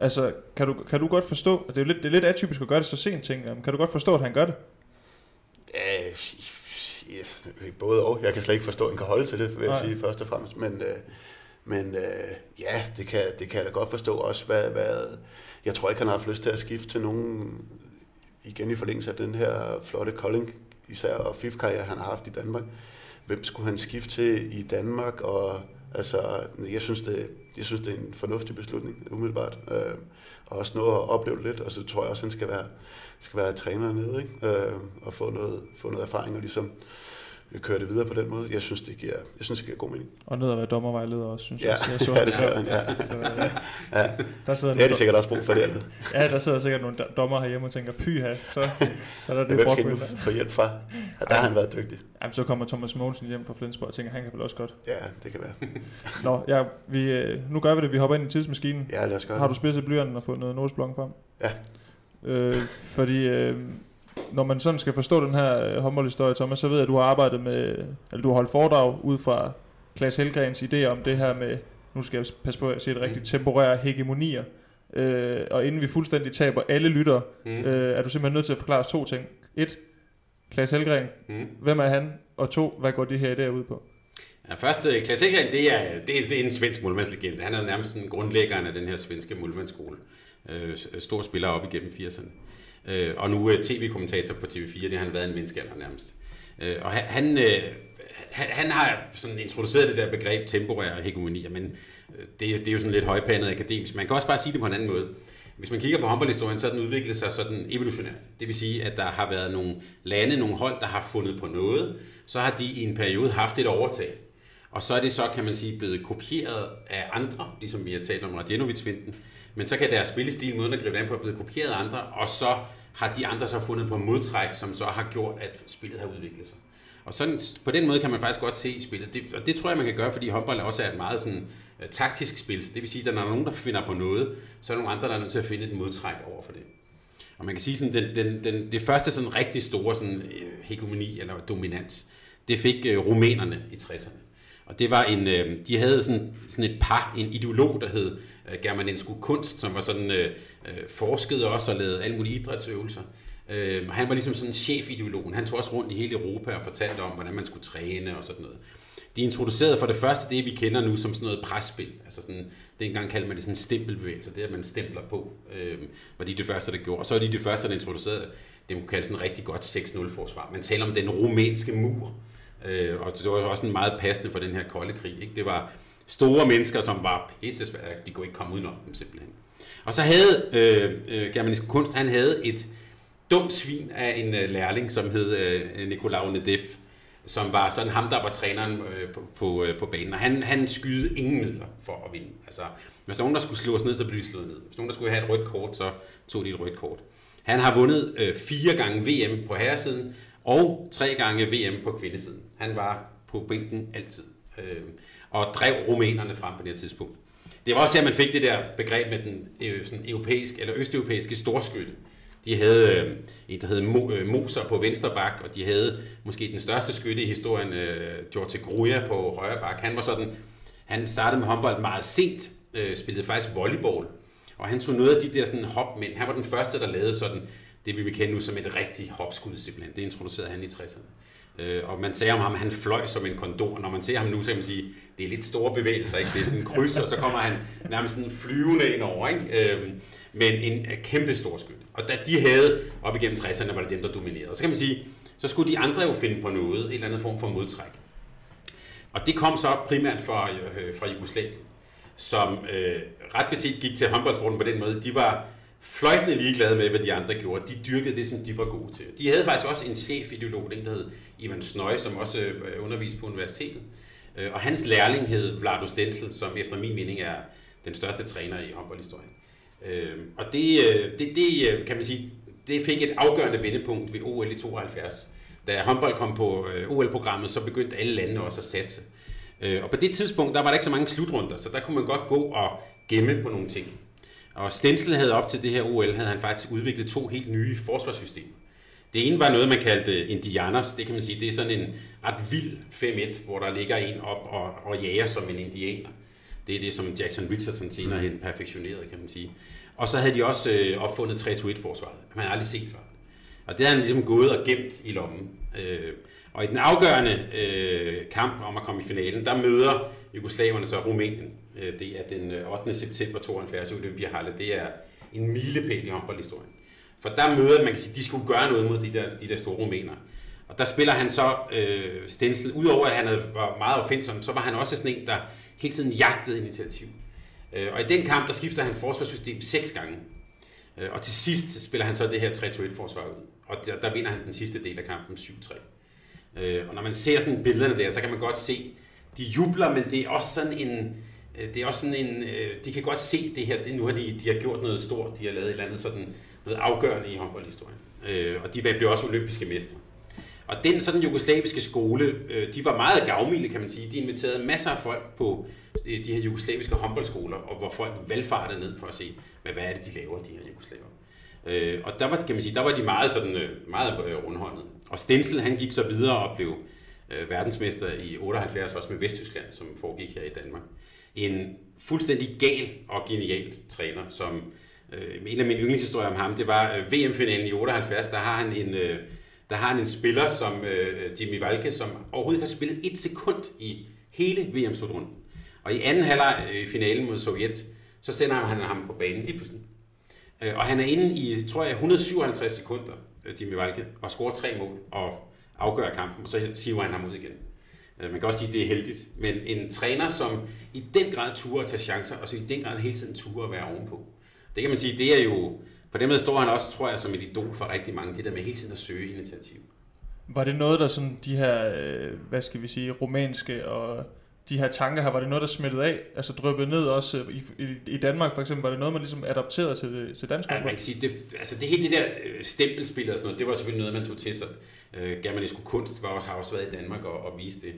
Altså, kan du, kan du godt forstå, det er, lidt, det er lidt atypisk at gøre det så sent, tænker jeg, kan du godt forstå, at han gør det? Øh, yes, både og. Jeg kan slet ikke forstå, at han kan holde til det, vil jeg Nej. sige først og fremmest. Men, øh, men øh, ja, det kan, det kan jeg da godt forstå også. Hvad, hvad, jeg tror ikke, han har haft lyst til at skifte til nogen, igen i forlængelse af den her flotte Kolding, især og FIF-karriere, han har haft i Danmark. Hvem skulle han skifte til i Danmark? Og altså, jeg synes, det, jeg synes, det er en fornuftig beslutning, umiddelbart. Øh, og også noget at opleve lidt, og så tror jeg også, han skal være, skal være træner nede, ikke? Øh, og få noget, få noget erfaring og ligesom køre det videre på den måde. Jeg synes, det giver, jeg synes, det giver god mening. Og ned at være dommervejleder også, synes ja. jeg. jeg så, ja, det gør ja. Så, ja. ja. Der sidder det er de sikkert også brug for det. ja, der sidder sikkert nogle dommer herhjemme og tænker, pyha, så, så er der det brok få hjælp fra? Ja, der har han været dygtig. Jamen, så kommer Thomas Mogensen hjem fra Flensborg og tænker, han kan vel også godt. Ja, det kan være. Nå, ja, vi, øh, nu gør vi det. Vi hopper ind i tidsmaskinen. Ja, lad os gøre Har du spidset blyanten og fået noget notesblok frem? Ja. Øh, fordi øh, når man sådan skal forstå den her øh, håndboldhistorie, Thomas, så ved jeg, at du har arbejdet med, eller du har holdt foredrag ud fra Klaas Helgrens idé om det her med, nu skal jeg passe på at sige det rigtigt, mm. temporære hegemonier. Øh, og inden vi fuldstændig taber alle lytter, mm. øh, er du simpelthen nødt til at forklare os to ting. Et, Klaas Helgren, mm. hvem er han? Og to, hvad går de her idéer ud på? Ja, først, øh, Klaas Helgren, det er, det, er, det er en svensk målmandslegende. Han er nærmest en grundlæggeren af den her svenske målmandsskole. Øh, stor spiller op igennem 80'erne. Øh, og nu er tv-kommentator på TV4, det har han været en menneskealder nærmest. Øh, og han, han, øh, han har sådan introduceret det der begreb temporære hegemonier, men øh, det, det er jo sådan lidt højpandet akademisk. Man kan også bare sige det på en anden måde. Hvis man kigger på håndboldhistorien, så har den udviklet sig sådan evolutionært. Det vil sige, at der har været nogle lande, nogle hold, der har fundet på noget, så har de i en periode haft et overtag. Og så er det så, kan man sige, blevet kopieret af andre, ligesom vi har talt om Radjenovic-finten. Men så kan deres spillestil, måden at gribe an på, blevet kopieret af andre, og så har de andre så fundet på modtræk, som så har gjort, at spillet har udviklet sig. Og sådan, på den måde kan man faktisk godt se spillet. Det, og det tror jeg, man kan gøre, fordi håndbold også er et meget sådan, uh, taktisk spil. Så det vil sige, at når der er nogen, der finder på noget, så er der nogle andre, der er nødt til at finde et modtræk over for det. Og man kan sige, sådan, den, den, den, det første sådan rigtig store sådan, øh, hegemoni eller dominans, det fik uh, rumænerne i 60'erne. Og det var en, uh, de havde sådan, sådan et par, en ideolog, der hed uh, Kunst, som var sådan øh, øh, forsket også og lavede alle mulige idrætsøvelser. Øh, han var ligesom sådan chefideologen. Han tog også rundt i hele Europa og fortalte om, hvordan man skulle træne og sådan noget. De introducerede for det første det, vi kender nu som sådan noget presspil. Altså sådan, dengang kaldte man det sådan stempelbevægelser, stempelbevægelse, det at man stempler på, øh, var de det første, der gjorde. Og så er de det første, der introducerede det, man kalde sådan en rigtig godt 6-0-forsvar. Man taler om den rumænske mur, øh, og det var også en meget passende for den her kolde krig. Ikke? Det var store mennesker, som var pissesvære, de kunne ikke komme udenom dem simpelthen. Og så havde øh, øh, Germanisk Kunst, han havde et, dumt svin af en øh, lærling, som hed øh, Nicolau Nedef, som var sådan ham, der var træneren øh, på, på, øh, på banen. Og han, han skyde ingen midler for at vinde. Altså, hvis nogen, der skulle slå os ned, så blev de slået ned. Hvis nogen, der skulle have et rødt kort, så tog de et rødt kort. Han har vundet øh, fire gange VM på herresiden, og tre gange VM på kvindesiden. Han var på bænken altid. Øh, og drev rumænerne frem på det her tidspunkt. Det var også her, man fik det der begreb med den øh, sådan europæiske, eller østeuropæiske storskytte. De havde øh, en, der hed øh, Moser på venstre bak, og de havde måske den største skytte i historien, øh, George Gruja på højre bak. Han var sådan, han startede med håndbold meget sent, øh, spillede faktisk volleyball, og han tog noget af de der sådan hopmænd. Han var den første, der lavede sådan, det vi vil kende nu som et rigtigt hopskud simpelthen. Det introducerede han i 60'erne. Øh, og man sagde om ham, han fløj som en kondor. Når man ser ham nu, så kan man sige, det er lidt store bevægelser, ikke? Det er sådan en kryds, og så kommer han nærmest sådan flyvende ind over, ikke? Øh, men en øh, kæmpe stor skyld. Og da de havde op igennem 60'erne, var det dem, der dominerede. Så kan man sige, så skulle de andre jo finde på noget, en eller anden form for modtræk. Og det kom så primært fra, øh, fra Jugoslavien, som øh, ret beset gik til håndboldsporten på den måde. De var fløjtende ligeglade med, hvad de andre gjorde. De dyrkede det, som de var gode til. De havde faktisk også en chefideolog, en der hed Ivan Snøj, som også øh, underviste på universitetet. Øh, og hans lærling hed Vlado Stensel, som efter min mening er den største træner i håndboldhistorien. Øh, og det, det, det, kan man sige, det fik et afgørende vendepunkt ved OL i 72. Da håndbold kom på OL-programmet, så begyndte alle lande også at satse. Og på det tidspunkt, der var der ikke så mange slutrunder, så der kunne man godt gå og gemme på nogle ting. Og Stensel havde op til det her OL, havde han faktisk udviklet to helt nye forsvarssystemer. Det ene var noget, man kaldte Indianers. Det kan man sige, det er sådan en ret vild 5-1, hvor der ligger en op og, og jager som en indianer. Det er det, som Jackson Richardson senere hen perfektionerede, kan man sige. Og så havde de også øh, opfundet 3-2-1-forsvaret. Man har aldrig set før. Og det har han ligesom gået og gemt i lommen. Øh, og i den afgørende øh, kamp om at komme i finalen, der møder jugoslaverne så Rumænien. Øh, det er den øh, 8. September 72 i Olympiahalle. Det er en milepæl i håndboldhistorien. For der møder man kan sige, de skulle gøre noget mod de der, de der store rumæner. Og der spiller han så øh, Stensel. Udover at han var meget offensiv, så var han også sådan en, der hele tiden jagtede initiativ. Øh, og i den kamp, der skifter han forsvarssystem seks gange. Øh, og til sidst spiller han så det her 3-2-1-forsvar ud. Og der, der vinder han den sidste del af kampen 7-3. Øh, og når man ser sådan billederne der, så kan man godt se, de jubler, men det er også sådan en, Øh, det er også sådan en, øh, de kan godt se det her, det, nu har de, de har gjort noget stort, de har lavet et eller andet sådan, noget afgørende i håndboldhistorien. Øh, og de blev også olympiske mestre. Og den sådan jugoslaviske skole, de var meget gavmilde, kan man sige. De inviterede masser af folk på de her jugoslaviske håndboldskoler, og hvor folk valgfartede ned for at se, hvad, hvad er det, de laver, de her jugoslaver. Øh, og der var, kan man sige, der var de meget, sådan, meget rundhåndet. Og Stensel, han gik så videre og blev øh, verdensmester i 78, også med Vesttyskland, som foregik her i Danmark. En fuldstændig gal og genial træner, som øh, en af mine yndlingshistorier om ham, det var øh, VM-finalen i 78, der har han en, øh, der har han en spiller som øh, Jimmy Valke, som overhovedet ikke har spillet et sekund i hele VM-slutrunden. Og i anden halvleg øh, i finalen mod Sovjet, så sender han ham på banen lige pludselig. Øh, og han er inde i, tror jeg, 157 sekunder, øh, Jimmy Valke, og scorer tre mål og afgør kampen, og så hiver han ham ud igen. Øh, man kan også sige, at det er heldigt, men en træner, som i den grad turer at tage chancer, og så i den grad hele tiden turer at være ovenpå. Det kan man sige, det er jo, på den måde står han også, tror jeg, som et idol for rigtig mange, det der med hele tiden at søge initiativ. Var det noget, der sådan de her, øh, hvad skal vi sige, romanske og de her tanker her, var det noget, der smittede af, altså drøbede ned også i, i, i Danmark for eksempel, var det noget, man ligesom adapterede til, til dansk ja, man kan sige, det, altså det hele det der øh, stempelspil og sådan noget, det var selvfølgelig noget, man tog til sig. Øh, Germanisku kunst var, har også været i Danmark og, og viste det.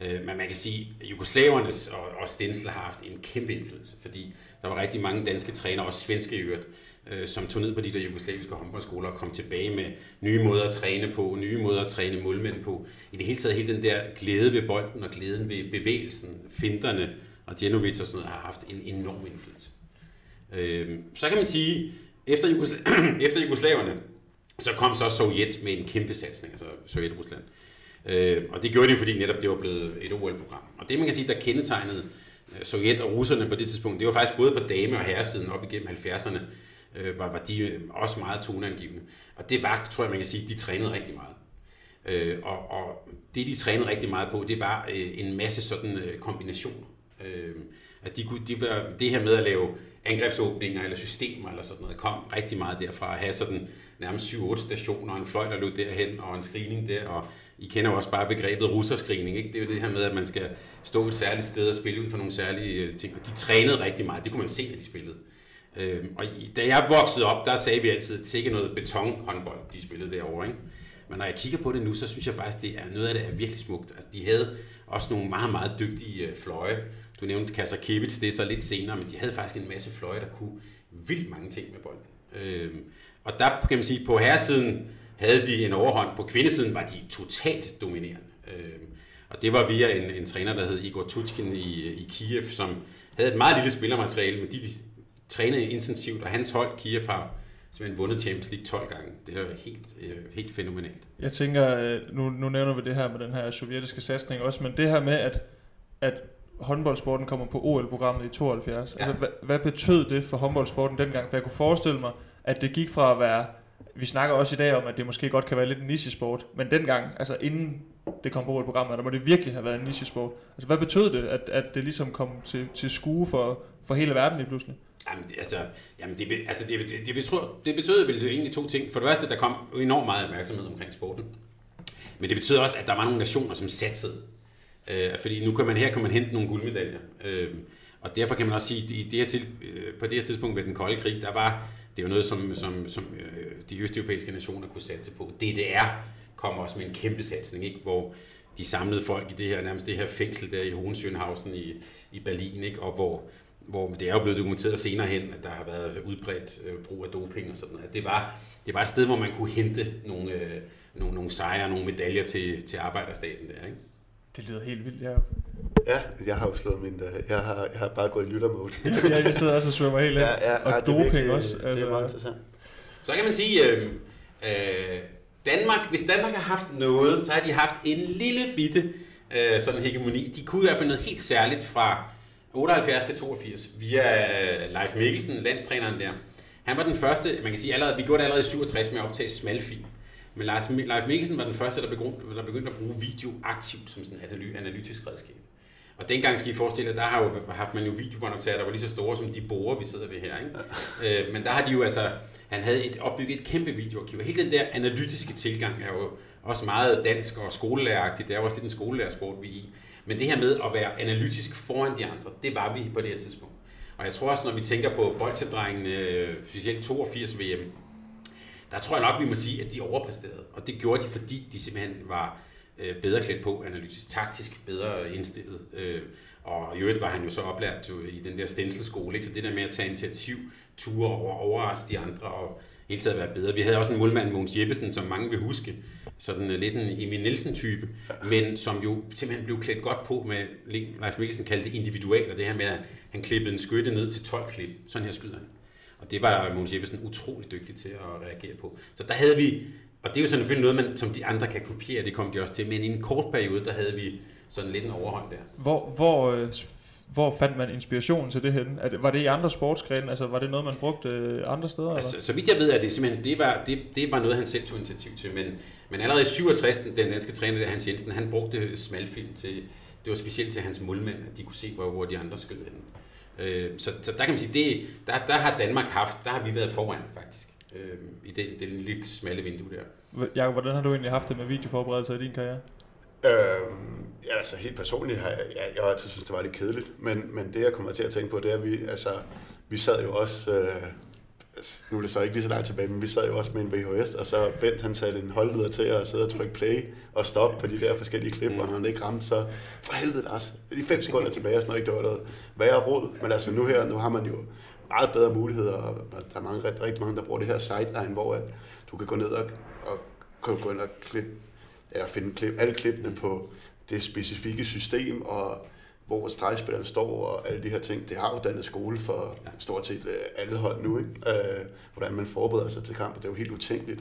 Øh, men man kan sige, at jugoslavernes og, og Stensel har haft en kæmpe indflydelse, fordi der var rigtig mange danske trænere, også svenske i øvrigt, øh, som tog ned på de der jugoslaviske håndboldskoler og kom tilbage med nye måder at træne på, nye måder at træne målmænd på. I det hele taget hele den der glæde ved bolden og glæden ved bevægelsen, finterne og Djenovic og sådan noget har haft en enorm indflydelse. Øh, så kan man sige, efter, Jugosla- efter jugoslaverne, så kom så Sovjet med en kæmpe satsning, altså Sovjet-Rusland. Øh, Øh, og det gjorde de, fordi netop det var blevet et OL-program. Og det man kan sige, der kendetegnede øh, Sovjet og russerne på det tidspunkt, det var faktisk både på dame- og herresiden op igennem 70'erne, øh, var, var de øh, også meget toneangivende. Og det var, tror jeg, man kan sige, de trænede rigtig meget. Øh, og, og det, de trænede rigtig meget på, det var øh, en masse sådan øh, kombinationer. Øh, at de kunne, de var, det her med at lave angrebsåbninger eller systemer eller sådan noget, kom rigtig meget derfra at have sådan nærmest 7-8 stationer, og en fløj, der lå derhen, og en screening der, og I kender jo også bare begrebet russerscreening, ikke? Det er jo det her med, at man skal stå et særligt sted og spille ud for nogle særlige øh, ting, og de trænede rigtig meget, det kunne man se, når de spillede. Øhm, og da jeg voksede op, der sagde vi altid, at det ikke noget betonhåndbold, de spillede derovre. Ikke? Men når jeg kigger på det nu, så synes jeg faktisk, det er noget af det er virkelig smukt. Altså, de havde også nogle meget, meget dygtige øh, fløje. Du nævnte Kasakevich, det er så lidt senere, men de havde faktisk en masse fløje, der kunne vildt mange ting med bolden. Øhm, og der kan man sige, på herresiden havde de en overhånd, på kvindesiden var de totalt dominerende. Øh, og det var via en, en træner, der hed Igor Tutskin i, i Kiev, som havde et meget lille spillermateriale, men de, de trænede intensivt, og hans hold, Kiev, har simpelthen vundet Champions League 12 gange. Det er helt, øh, helt fænomenalt. Jeg tænker, øh, nu, nu nævner vi det her med den her sovjetiske satsning også, men det her med, at, at håndboldsporten kommer på OL-programmet i 72. Ja. Altså, hvad, hvad betød det for håndboldsporten dengang? For jeg kunne forestille mig, at det gik fra at være, vi snakker også i dag om, at det måske godt kan være lidt en niche-sport, men dengang, altså inden det kom på et program, der må det virkelig have været en niche-sport. Altså, hvad betød det, at, at det ligesom kom til, til skue for, for hele verden lige pludselig? Jamen, det, altså, jamen det, altså det, det, det, betød, det betød vel egentlig to ting. For det første, der kom enormt meget opmærksomhed omkring sporten. Men det betød også, at der var nogle nationer, som satsede. Øh, fordi nu kan man her kan man hente nogle guldmedaljer. Øh, og derfor kan man også sige, at i det her til, øh, på det her tidspunkt ved den kolde krig, der var det jo noget, som, som, som øh, de østeuropæiske nationer kunne satse på. DDR kom også med en kæmpe satsning, ikke? hvor de samlede folk i det her, nærmest det her fængsel der i Hohenschönhausen i, i Berlin, ikke? og hvor, hvor det er jo blevet dokumenteret senere hen, at der har været udbredt øh, brug af doping og sådan noget. Det var, det var et sted, hvor man kunne hente nogle, øh, nogle, nogle sejre, nogle medaljer til, til arbejderstaten der, ikke? Det lyder helt vildt, ja. Ja, jeg har jo slået min... øh, Jeg har, jeg har bare gået i lyttermode. jeg, jeg sidder også og svømmer helt ind. Ja, ja, og ja, doping virkelig- også. Det er Altså, meget interessant. Så kan man sige, øh, øh, Danmark, hvis Danmark har haft noget, så har de haft en lille bitte øh, sådan hegemoni. De kunne i hvert fald noget helt særligt fra 78 til 82 via øh, Leif Mikkelsen, landstræneren der. Han var den første, man kan sige, allerede, vi gjorde det allerede i 67 med at optage smalfilm. Men Lars, Leif Mikkelsen var den første, der begyndte, der begyndte at bruge video aktivt som sådan et analy- analytisk redskab. Og dengang skal I forestille jer, der har jo haft man jo videobåndoptager, der var lige så store som de borer, vi sidder ved her. Ikke? Øh, men der har de jo altså, han havde et, opbygget et kæmpe videoarkiv. Hele den der analytiske tilgang er jo også meget dansk og skolelæreragtigt. Det er jo også lidt en skolelærersport, vi er i. Men det her med at være analytisk foran de andre, det var vi på det her tidspunkt. Og jeg tror også, når vi tænker på bolsjedrengene, specielt 82 VM, der tror jeg nok, vi må sige, at de overpræsterede. Og det gjorde de, fordi de simpelthen var øh, bedre klædt på analytisk, taktisk bedre indstillet. Øh, og i øvrigt var han jo så oplært jo, i den der stenselskole, ikke? så det der med at tage initiativ, ture over, overraske de andre og hele tiden være bedre. Vi havde også en målmand, Mogens Jeppesen, som mange vil huske, sådan lidt en Emil Nielsen-type, men som jo simpelthen blev klædt godt på med, Leif Mikkelsen kaldte det individual, og det her med, at han klippede en skytte ned til 12 klip. Sådan her skyder han. Og det var Mogens Jeppesen utrolig dygtig til at reagere på. Så der havde vi, og det er jo selvfølgelig noget, man, som de andre kan kopiere, det kom de også til, men i en kort periode, der havde vi sådan lidt en overhånd der. hvor, hvor, øh, hvor fandt man inspiration til det henne? Er det, var det i andre sportsgrene? Altså, var det noget, man brugte øh, andre steder? eller? Altså, så vidt jeg ved, at det simpelthen, det var, det, det var noget, han selv tog initiativ til, men, men allerede i 67, den danske træner, der Hans Jensen, han brugte smalfilm til, det var specielt til hans målmænd, at de kunne se, hvor, hvor de andre skød hen. Øh, så, så der kan man sige, det, der, der har Danmark haft, der har vi været foran faktisk, øh, i det, det lille smalle vindue der. Jakob, hvordan har du egentlig haft det med videoforberedelser i din karriere? Øhm, ja, altså helt personligt har jeg, jeg, jeg har altid synes det var lidt kedeligt, men, men det jeg kommer til at tænke på, det er, at vi, altså, vi sad jo også, øh, altså, nu er det så ikke lige så langt tilbage, men vi sad jo også med en VHS, og så Bent han satte en holdleder til at sidde og trykke play og stoppe på de der forskellige klip, mm. og når han ikke ramte, så for helvede også, de fem sekunder tilbage og sådan noget, ikke, det var noget værre råd, men altså nu her, nu har man jo meget bedre muligheder, og der er mange, rigtig, rigtig mange, der bruger det her sideline, hvor at du kan gå ned og, og kan gå ind og klippe eller finde klip, alle klippene på det specifikke system, og hvor stregspilleren står, og alle de her ting. Det har jo dannet skole for Ja. stort set øh, alle hold nu, ikke? Øh, hvordan man forbereder sig til kamp. Det er jo helt utænkeligt,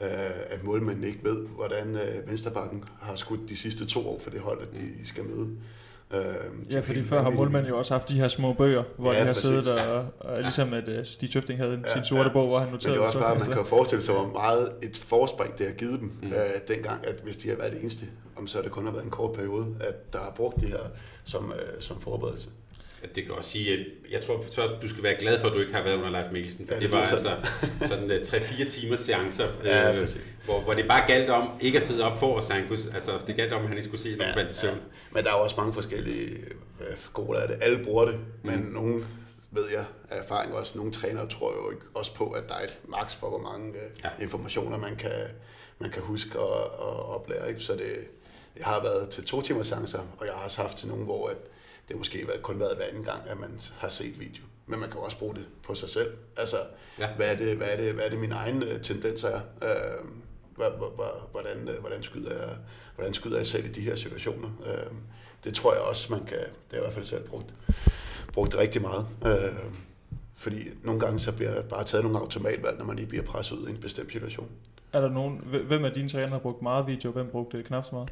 øh, at målmanden ikke ved, hvordan øh, Vensterbakken har skudt de sidste to år for det hold, at de skal møde. Øh, Ja, fordi før har målmanden jo også haft de her små bøger, hvor Ja, de har præcis. siddet Ja. og, og ligesom at uh, Stig Tøfting havde Ja, sin sorte ja. bog, hvor han Men noterede det er også så- bare, at man altså- kan forestille sig, hvor meget et forspring det har givet dem Mm. øh, dengang, at hvis de har været det eneste, om så det kun har været en kort periode, at der har brugt det her som, øh, som forberedelse. At Det kan også sige, at jeg tror, så du skal være glad for, at du ikke har været under Leif Mikkelsen, for Ja, ja, det det var lyder altså sådan uh, 3-4 timers seancer, Ja, øh, hvor, hvor det bare galt om ikke at sidde op for Sankus. Altså, det galt om, at han ikke skulle se, han faldt i søvn. Men der er også mange forskellige øh, skoler af det. Alle bruger det, men Mm. nogle ved jeg af erfaring også, nogle trænere tror jo ikke også på, at der er et maks for, hvor mange øh, Ja. ja. informationer, man kan, man kan huske og, og oplære. Ikke? Så det, jeg har været til to timers chancer, og jeg har også haft til nogle, hvor at det måske har kun været hver anden gang, at man har set video. Men man kan også bruge det på sig selv. Altså, Ja. hvad, er det, hvad, er det, hvad er det mine egne øh, tendenser er? Øh, hvad, hvad- hvad- hvordan, øh, hvordan, skyder jeg, hvordan skyder jeg selv i de her situationer? Øh, det tror jeg også, man kan, det har jeg i hvert fald selv brugt, brugt rigtig meget. Øh, fordi nogle gange så bliver der bare taget nogle automatvalg, når man lige bliver presset ud i en bestemt situation. Er der nogen, hvem af dine trænere har brugt meget video, og hvem brugte knap så meget?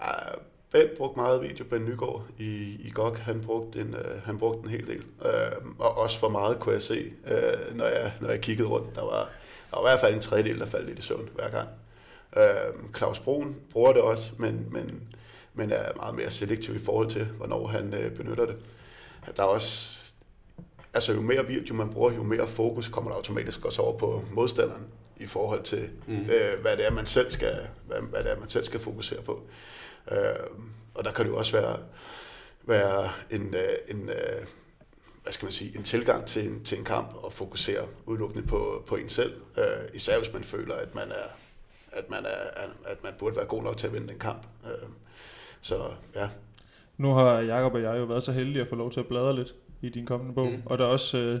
Uh, Ben brugte meget video, Ben Nygaard i, i GOG, han brugte, en, øh, han brugte en hel del. Øh, og også for meget kunne jeg se, øh, når, jeg, når jeg kiggede rundt. Der var, der var i hvert fald en tredjedel, der faldt lidt i søvn hver gang. Øh, Claus Broen bruger det også, men, men, men er meget mere selektiv i forhold til, hvornår han øh, benytter det. Der er også, altså jo mere video man bruger, jo mere fokus kommer der automatisk også over på modstanderen i forhold til, Mm. øh, hvad det er, man selv skal, hvad, hvad det er, man selv skal fokusere på. Øh, og der kan det jo også være, være en, øh, en øh, hvad skal man sige, en tilgang til en, til en kamp og fokusere udelukkende på, på en selv. Øh, især hvis man føler, at man er at man, er, at man burde være god nok til at vinde den kamp. Øh, Så ja. Nu har Jakob og jeg jo været så heldige at få lov til at bladre lidt i din kommende bog, mm. og der også øh,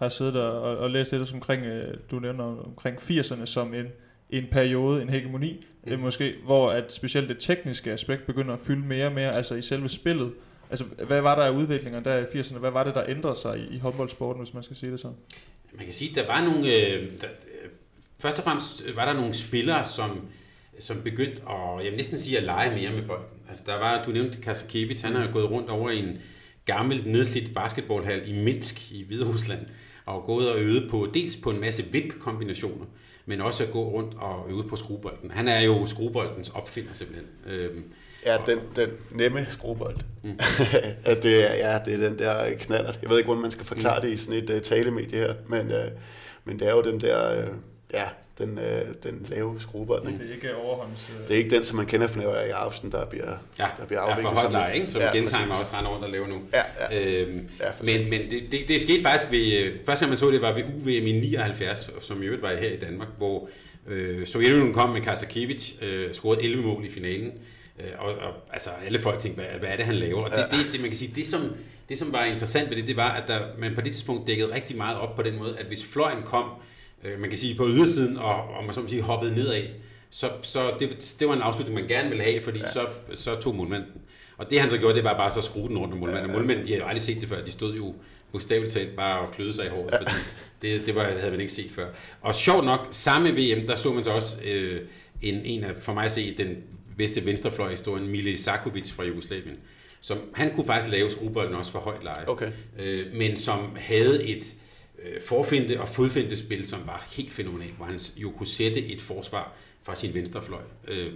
har siddet og, og, og læst lidt omkring, øh, du nævner omkring 80'erne som en, en periode, en hegemoni, mm. øh, måske, hvor at specielt det tekniske aspekt begynder at fylde mere og mere, altså i selve spillet. Altså, hvad var der af udviklinger der i 80'erne? Hvad var det, der ændrede sig i, i håndboldsporten, hvis man skal sige det sådan? Man kan sige, at der var nogle... Øh, der, øh, først og fremmest var der nogle spillere, som, som begyndte at, jeg vil næsten sige, at lege mere med bolden. Altså, der var, du nævnte Kasakevich, han har gået rundt over i en gammel nedslidt basketballhal i Minsk i Hviderusland, og gået og øvet på, dels på en masse VIP-kombinationer, men også at gå rundt og øve på skruebolden. Han er jo skrueboldens opfinder simpelthen. Øhm, Ja, den, den nemme skruebold. Mm. at det, er, ja, det er den der knaller. Jeg ved ikke, hvordan man skal forklare mm. det i sådan et uh, talemedie her, men, uh, men det er jo den der, uh, ja, den, uh, den lave skruebold. Ikke? Det er ikke overhånds... Uh... Det er ikke den, som man kender fra Nikolaj Jacobsen, der bliver, ja, der bliver afviklet. Ja, for højt ikke? Som ja, Gensheim også render rundt og laver nu. Ja, ja. Øhm, ja men men det, det, det skete faktisk ved... Første gang man så det, var ved UVM i 79, som i øvrigt var her i Danmark, hvor øh, Sovjetunionen kom med Kasakevich, øh, scorede 11 mål i finalen. Øh, og, og altså, alle folk tænkte, hvad, hvad er det, han laver? Og det, det, det, man kan sige, det som, det, som var interessant ved det, det var, at der, man på det tidspunkt dækkede rigtig meget op på den måde, at hvis fløjen kom, øh, man kan sige på ydersiden, og, og man så sige, hoppede nedad, så, så det, det var en afslutning, man gerne ville have, fordi ja. så, så tog målmanden. Og det han så gjorde, det var bare så at skrue den rundt om målmanden. Ja, ja. Målmanden, de havde jo aldrig set det før. De stod jo bogstaveligt talt bare og kløede sig i håret, ja. fordi det, det, var, havde man ikke set før. Og sjovt nok, samme VM, der så man så også øh, en, en af, for mig at se, den bedste venstrefløj i historien, Mile Sakovic fra Jugoslavien. Som, han kunne faktisk lave skruebolden også for højt leje, okay. øh, men som havde et øh, forfinde og fodfinde spil, som var helt fænomenalt, hvor han jo kunne sætte et forsvar fra sin venstrefløj. Øh,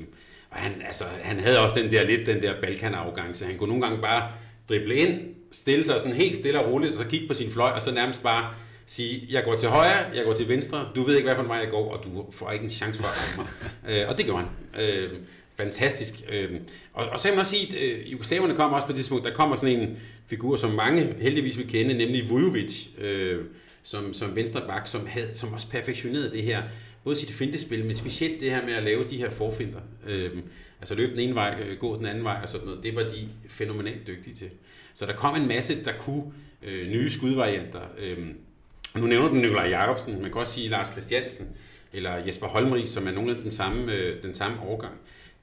og han, altså, han havde også den der lidt den der Balkan-arrogance. Han kunne nogle gange bare drible ind, stille sig sådan helt stille og roligt, og så kigge på sin fløj, og så nærmest bare sige, jeg går til højre, jeg går til venstre, du ved ikke, hvad for en vej jeg går, og du får ikke en chance for at ramme mig. øh, og det gjorde han. Øh, fantastisk. Øh, og, og så kan man også sige, at øh, jugoslaverne kommer også på det tidspunkt, der kommer sådan en figur, som mange heldigvis vil kende, nemlig Vujovic, øh, som, som venstreback, som, havde, som også perfektionerede det her, både sit fintespil, men specielt det her med at lave de her forfinder. Øhm, altså løbe den ene vej, øh, gå den anden vej og sådan noget. Det var de fænomenalt dygtige til. Så der kom en masse, der kunne øh, nye skudvarianter. Øhm, nu nævner du Nikolaj Jacobsen, man kan også sige Lars Christiansen, eller Jesper Holmrig, som er nogle af den samme, øh, den samme årgang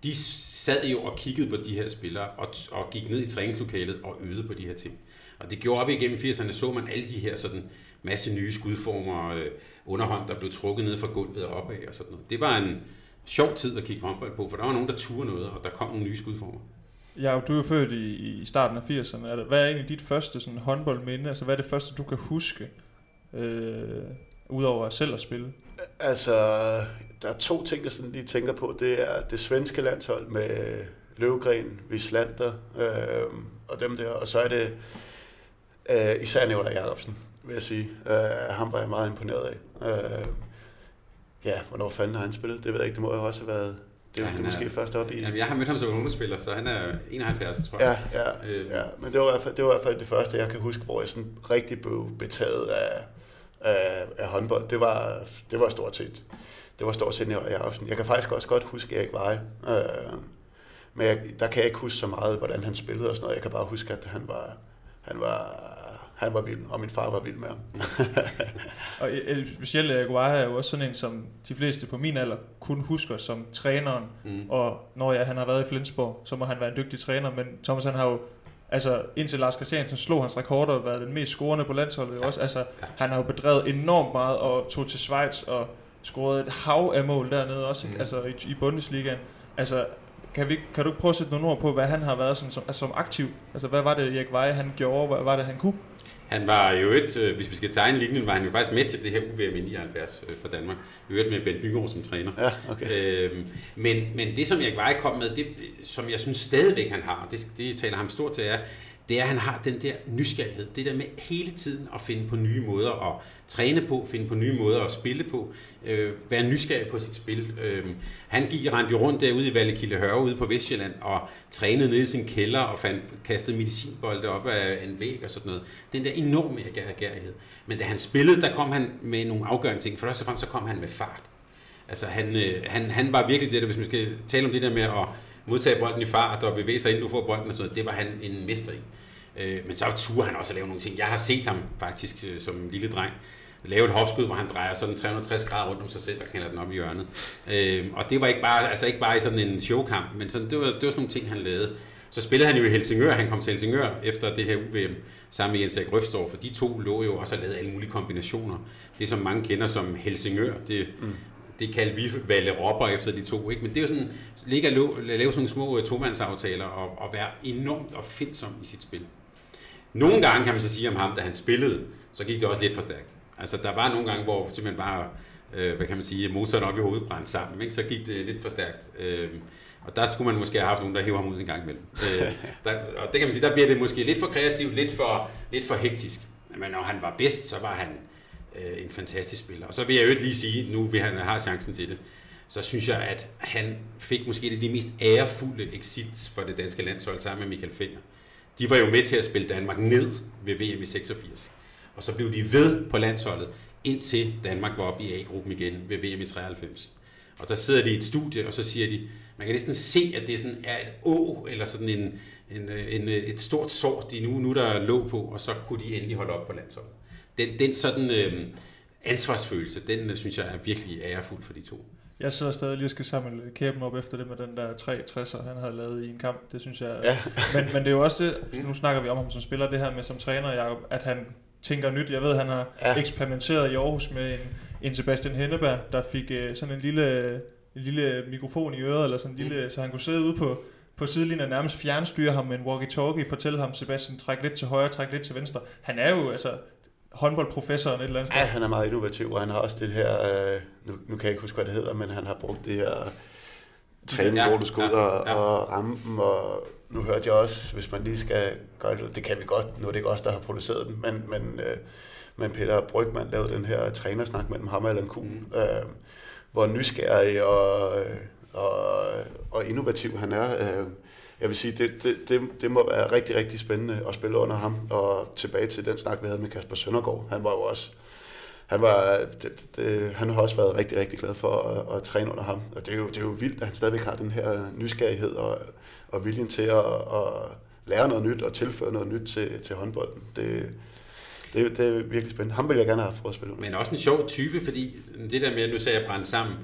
de sad jo og kiggede på de her spillere, og, og gik ned i træningslokalet og øvede på de her ting. Og det gjorde op igennem 80'erne, så man alle de her sådan masse nye skudformer, øh, underhånd, der blev trukket ned fra gulvet og opad og sådan noget. Det var en sjov tid at kigge håndbold på, for der var nogen, der turde noget, og der kom nogle nye skudformer. Ja, du er jo født i, i starten af 80'erne. Hvad er egentlig dit første sådan, håndboldminde? Altså, hvad er det første, du kan huske, øh, udover selv at spille? Altså, der er to ting, jeg sådan lige tænker på. Det er det svenske landshold med Løvgren, Vislander øh, og dem der. Og så er det øh, især Nicolai Jacobsen, vil jeg sige. Øh, ham var jeg meget imponeret af. Øh, ja, hvornår fanden har han spillet? Det ved jeg ikke. Det må jo også have været det, ja, det er måske er, først op i... Jamen, jeg har mødt ham som ungdomsspiller, så han er 71, tror jeg. Ja, ja, øh. ja. men det var, i hvert fald, det var i hvert fald det første, jeg kan huske, hvor jeg sådan rigtig blev betaget af, af, af håndbold. Det var, det var stort set det var stort set i aften. Jeg kan faktisk også godt huske Erik Veje. Øh, men jeg, der kan jeg ikke huske så meget, hvordan han spillede og sådan noget. Jeg kan bare huske, at han var, han var, han var vild, og min far var vild med ham. og specielt Erik Veje er jo også sådan en, som de fleste på min alder kun husker som træneren. Mm. Og når jeg, han har været i Flensborg, så må han være en dygtig træner. Men Thomas han har jo Altså indtil Lars Christiansen slog hans rekorder og været den mest scorende på landsholdet. Ja. Også. Altså, ja. Han har jo bedrevet enormt meget og tog til Schweiz og scoret et hav af mål dernede også, mm. altså i, i Bundesligaen. Altså, kan, vi, kan du ikke prøve at sætte nogle ord på, hvad han har været som, som, altså, som aktiv? Altså, hvad var det, Erik Veje, han gjorde? Hvad var det, han kunne? Han var jo et, øh, hvis vi skal tegne linjen, var han jo faktisk med til det her UVM i 79 øh, for Danmark. Vi hørte med Bent Nygaard som træner. Ja, okay. øhm, men, men det, som Erik Veje kom med, det, som jeg synes stadigvæk han har, det, det taler ham stort til, er, det er, at han har den der nysgerrighed. Det der med hele tiden at finde på nye måder at træne på, finde på nye måder at spille på, øh, være nysgerrig på sit spil. Øh, han gik rendte rundt derude i Vallekilde Hørre ude på Vestjylland og trænede ned i sin kælder og fandt, kastede medicinbolde op af en væg og sådan noget. Den der enorme agerighed. Men da han spillede, der kom han med nogle afgørende ting. For først og fremmest så kom han med fart. Altså han, øh, han, han var virkelig det der, hvis man skal tale om det der med at modtage bolden i fart og bevæge sig inden du får bolden og sådan noget, det var han en mester i. Øh, men så turde han også at lave nogle ting. Jeg har set ham faktisk øh, som en lille dreng lave et hopskud, hvor han drejer sådan 360 grader rundt om sig selv og knalder den op i hjørnet. Øh, og det var ikke bare, altså ikke bare i sådan en showkamp, men sådan, det, var, det var sådan nogle ting, han lavede. Så spillede han jo i Helsingør, han kom til Helsingør efter det her UVM sammen med Jens Erik Røbstorff, for de to lå jo også og lavede alle mulige kombinationer. Det som mange kender som Helsingør, det, mm det kaldte vi Valle Ropper efter de to, ikke? men det er jo sådan, ligge og lave sådan nogle små øh, tomandsaftaler og, og være enormt opfindsom i sit spil. Nogle gange kan man så sige om ham, da han spillede, så gik det også lidt for stærkt. Altså der var nogle gange, hvor simpelthen bare, øh, hvad kan man sige, motoren op i hovedet brændte sammen, ikke? så gik det lidt for stærkt. Øh, og der skulle man måske have haft nogen, der hæver ham ud en gang imellem. Øh, der, og det kan man sige, der bliver det måske lidt for kreativt, lidt for, lidt for hektisk. Men når han var bedst, så var han øh, en fantastisk spiller. Og så vil jeg jo lige sige, nu vi han har chancen til det, så synes jeg, at han fik måske det de mest ærefulde exits for det danske landshold sammen med Michael Finger. De var jo med til at spille Danmark ned ved VM i 86. Og så blev de ved på landsholdet, indtil Danmark var oppe i A-gruppen igen ved VM i 93. Og der sidder de i et studie, og så siger de, man kan næsten se, at det sådan er et å, eller sådan en, en, en, et stort sår, de nu, nu der lå på, og så kunne de endelig holde op på landsholdet. Den, den sådan øh, ansvarsfølelse, den øh, synes jeg er virkelig ærefuld for de to. Jeg sidder stadig lige og skal samle kæben op efter det med den der 360'er, han havde lavet i en kamp. Det synes jeg... Ja. men, men det er jo også det, nu snakker vi om ham som spiller, det her med som træner, Jacob, at han tænker nyt. Jeg ved, han har ja. eksperimenteret i Aarhus med en, en Sebastian Henneberg, der fik uh, sådan en lille, en lille mikrofon i øret, eller sådan en lille, mm. så han kunne sidde ude på, på sidelinjen og nærmest fjernstyre ham med en walkie-talkie, fortælle ham, Sebastian, træk lidt til højre, træk lidt til venstre. Han er jo altså håndboldprofessoren et eller andet sted. Ja, han er meget innovativ, og han har også det her, øh, nu, nu kan jeg ikke huske, hvad det hedder, men han har brugt det her træning, ja, hvor du skal ud og, ja. og ramme dem, og nu hørte jeg også, hvis man lige skal gøre det, det kan vi godt, nu er det ikke os, der har produceret den, men, men, øh, men Peter Brygman lavede den her trænersnak mellem ham og Allan Kuhn, mm. øh, hvor nysgerrig og, og, og innovativ han er. Øh, jeg vil sige, det, det, det, det må være rigtig, rigtig spændende at spille under ham, og tilbage til den snak, vi havde med Kasper Søndergaard. Han var jo også han, var, det, det, han har også været rigtig, rigtig glad for at, at træne under ham. Og det er, jo, det er jo vildt, at han stadigvæk har den her nysgerrighed og, og viljen til at, at lære noget nyt og tilføre noget nyt til, til håndbolden. Det, det, det er virkelig spændende. Ham ville jeg gerne have haft for at spille under. Men også en sjov type, fordi det der med, at nu sagde jeg brændt sammen,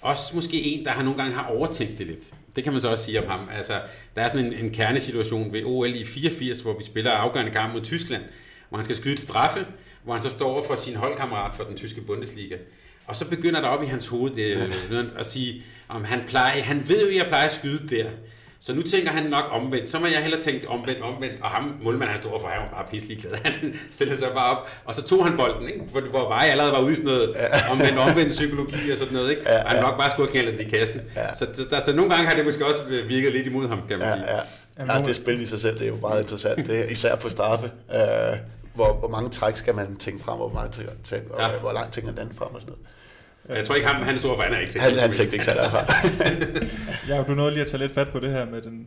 også måske en, der har nogle gange har overtænkt det lidt. Det kan man så også sige om ham. Altså, der er sådan en, en kernesituation ved OL i 84, hvor vi spiller afgørende kamp mod Tyskland, hvor han skal skyde et straffe, hvor han så står over for sin holdkammerat for den tyske Bundesliga. Og så begynder der op i hans hoved det, at sige, om han plejer, han ved jo, at jeg plejer at skyde der. Så nu tænker han nok omvendt. Så må jeg heller tænke omvendt, omvendt. Og ham, målmanden, han stod for, han var bare pisselig glad. Han stillede sig bare op, og så tog han bolden, ikke? Hvor, hvor Vej allerede var ude i sådan noget omvendt, omvendt psykologi og sådan noget. Ikke? Ja, ja. Han nok bare skulle have kaldt det i kassen. Ja. Så, så, der, så, nogle gange har det måske også virket lidt imod ham, kan man sige. Ja, ja. ja det spil i sig selv, det er jo meget interessant. Det er, især på straffe. Uh, hvor, hvor mange træk skal man tænke frem, og hvor, mange tænke, og ja. hvor langt tænker den frem og sådan noget. Jeg tror ikke, han, han store fan er ikke. Han, han tænkte ikke så derfra. ja, du nåede lige at tage lidt fat på det her med den,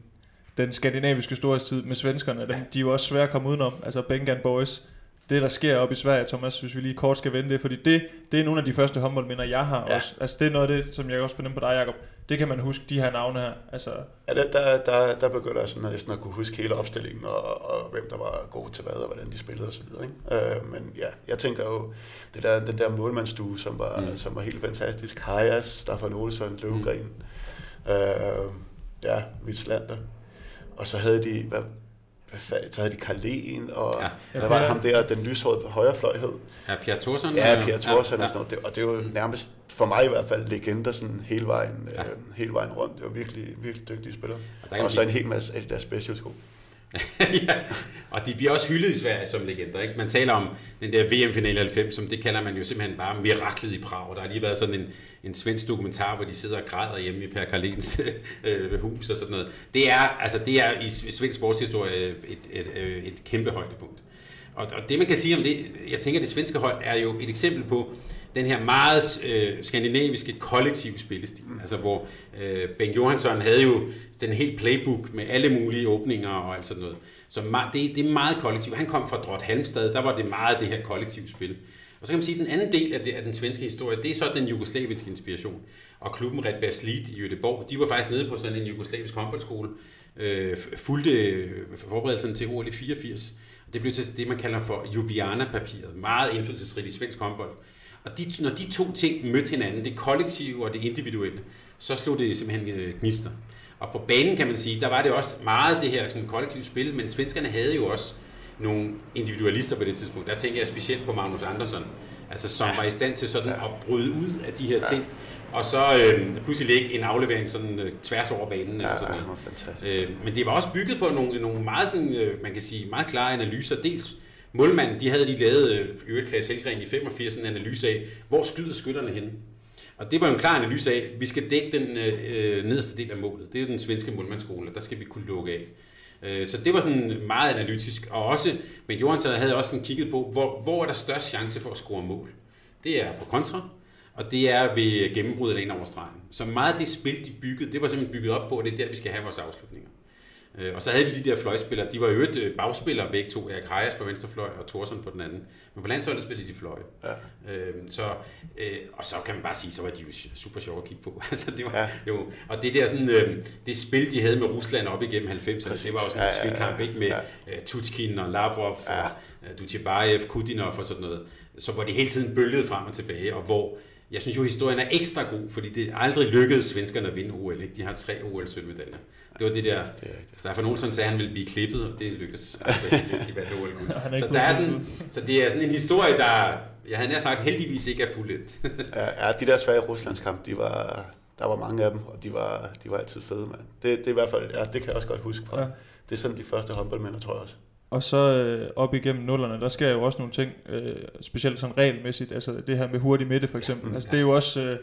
den skandinaviske storhedstid med svenskerne. Dem, de er jo også svære at komme udenom. Altså Bengan Boys, det der sker op i Sverige, Thomas, hvis vi lige kort skal vende det, fordi det, det er nogle af de første håndboldminder, jeg har ja. også. Altså det er noget af det, som jeg også fornemmer på dig, Jacob. Det kan man huske, de her navne her. Altså... Ja, der, der, der, der begynder jeg sådan næsten at kunne huske hele opstillingen, og, og hvem der var god til hvad, og hvordan de spillede osv. Øh, men ja, jeg tænker jo, det der, den der målmandsstue, som var, mm. som var helt fantastisk. Hajas, Staffan Olsson, Løvgren, mm. øh, ja, Vitslander. Og så havde de, hvad, så havde de Karlen, og ja. der var ham der, den lyshårede på højre fløj hed. Ja, Pierre Thorsson. Ja, Pierre Thorsson ja, ja. og sådan noget. Og det var jo mm. nærmest, for mig i hvert fald, legender sådan hele vejen, ja. øh, hele vejen rundt. Det var virkelig, virkelig dygtige spillere. Og, og så en hel masse af de der special sko. ja, og de bliver også hyldet i Sverige som legender. Ikke? Man taler om den der VM-finale 90, som det kalder man jo simpelthen bare miraklet i Prag. Der har lige været sådan en, en svensk dokumentar, hvor de sidder og græder hjemme i Per Karlens øh, hus og sådan noget. Det er, altså, det er i svensk sportshistorie et, et, et, et kæmpe højdepunkt. Og, og det man kan sige om det, jeg tænker, det svenske hold er jo et eksempel på, den her meget øh, skandinaviske kollektive spillestil, mm. altså hvor øh, Ben Johansson havde jo den helt playbook med alle mulige åbninger og alt sådan noget. Så det, det er meget kollektivt. Han kom fra Drott Halmstad, der var det meget det her kollektive spil. Og så kan man sige, at den anden del af, det, af den svenske historie, det er så den jugoslaviske inspiration. Og klubben Red Baslit i Göteborg, de var faktisk nede på sådan en jugoslavisk håndboldskole, øh, fulgte forberedelsen til OL i 84. Og det blev til det, man kalder for Ljubljana-papiret. Meget indflydelsesrigt i svensk håndbold. Og de, når de to ting mødte hinanden, det kollektive og det individuelle, så slog det simpelthen øh, gnister. Og på banen kan man sige, der var det også meget det her sådan, kollektive spil, men svenskerne havde jo også nogle individualister på det tidspunkt. Der tænker jeg specielt på Magnus Andersson, altså som ja. var i stand til sådan ja. at bryde ud af de her ja. ting, og så øh, pludselig lægge en aflevering sådan øh, tværs over banen. Ja, eller sådan ja, noget. fantastisk. Øh, men det var også bygget på nogle, nogle meget, sådan, øh, man kan sige, meget klare analyser. Dels målmanden, de havde lige lavet, øh, i øvrigt Klaas Helgren i 85, en analyse af, hvor skyder skytterne hen? Og det var jo en klar analyse af, at vi skal dække den øh, nederste del af målet. Det er jo den svenske målmandsskole, der skal vi kunne lukke af. Øh, så det var sådan meget analytisk. Og også, men Johansson havde også sådan kigget på, hvor, hvor er der størst chance for at score mål. Det er på kontra, og det er ved gennembruddet af en over stregen. Så meget af det spil, de byggede, det var simpelthen bygget op på, og det er der, vi skal have vores afslutninger. Øh, Og så havde vi de der fløjspillere, de var jo et øh, bagspillere begge to, Erik Hejes på venstre fløj og Thorsson på den anden. Men på landsholdet spillede de fløje. Ja. Øh, så, øh, og så kan man bare sige, så var de jo super sjove at kigge på. altså, det var, Ja. jo, og det der sådan, øh, det spil, de havde med Rusland op igennem 90'erne, det var jo sådan en Ja, ja, ikke med ja. øh, Tutskin og Lavrov Ja. og øh, Dutjebaev, Kudinov og sådan noget. Så hvor de hele tiden bølgede frem og tilbage, og hvor jeg synes jo, historien er ekstra god, fordi det aldrig lykkedes svenskerne at vinde OL. Ikke? De har tre OL-sølvmedaljer. Det var det der, Det er. Stefan Olsson sagde, at han ville blive klippet, og det lykkedes aldrig, hvis de vandt OL. Er Så, der er sådan, så det er sådan en historie, der, jeg havde nær sagt, heldigvis ikke er fuldt. Ja, ja, de der svage Ruslandskamp, de var, der var mange af dem, og de var, de var altid fede, mand. Det, det er i hvert fald, ja, det kan jeg også godt huske fra. Ja. Det er sådan de første håndboldmænd, tror jeg også. Og så øh, op igennem nullerne, der sker jo også nogle ting, øh, specielt sådan regelmæssigt, altså det her med hurtig midte for eksempel. altså det er jo også øh,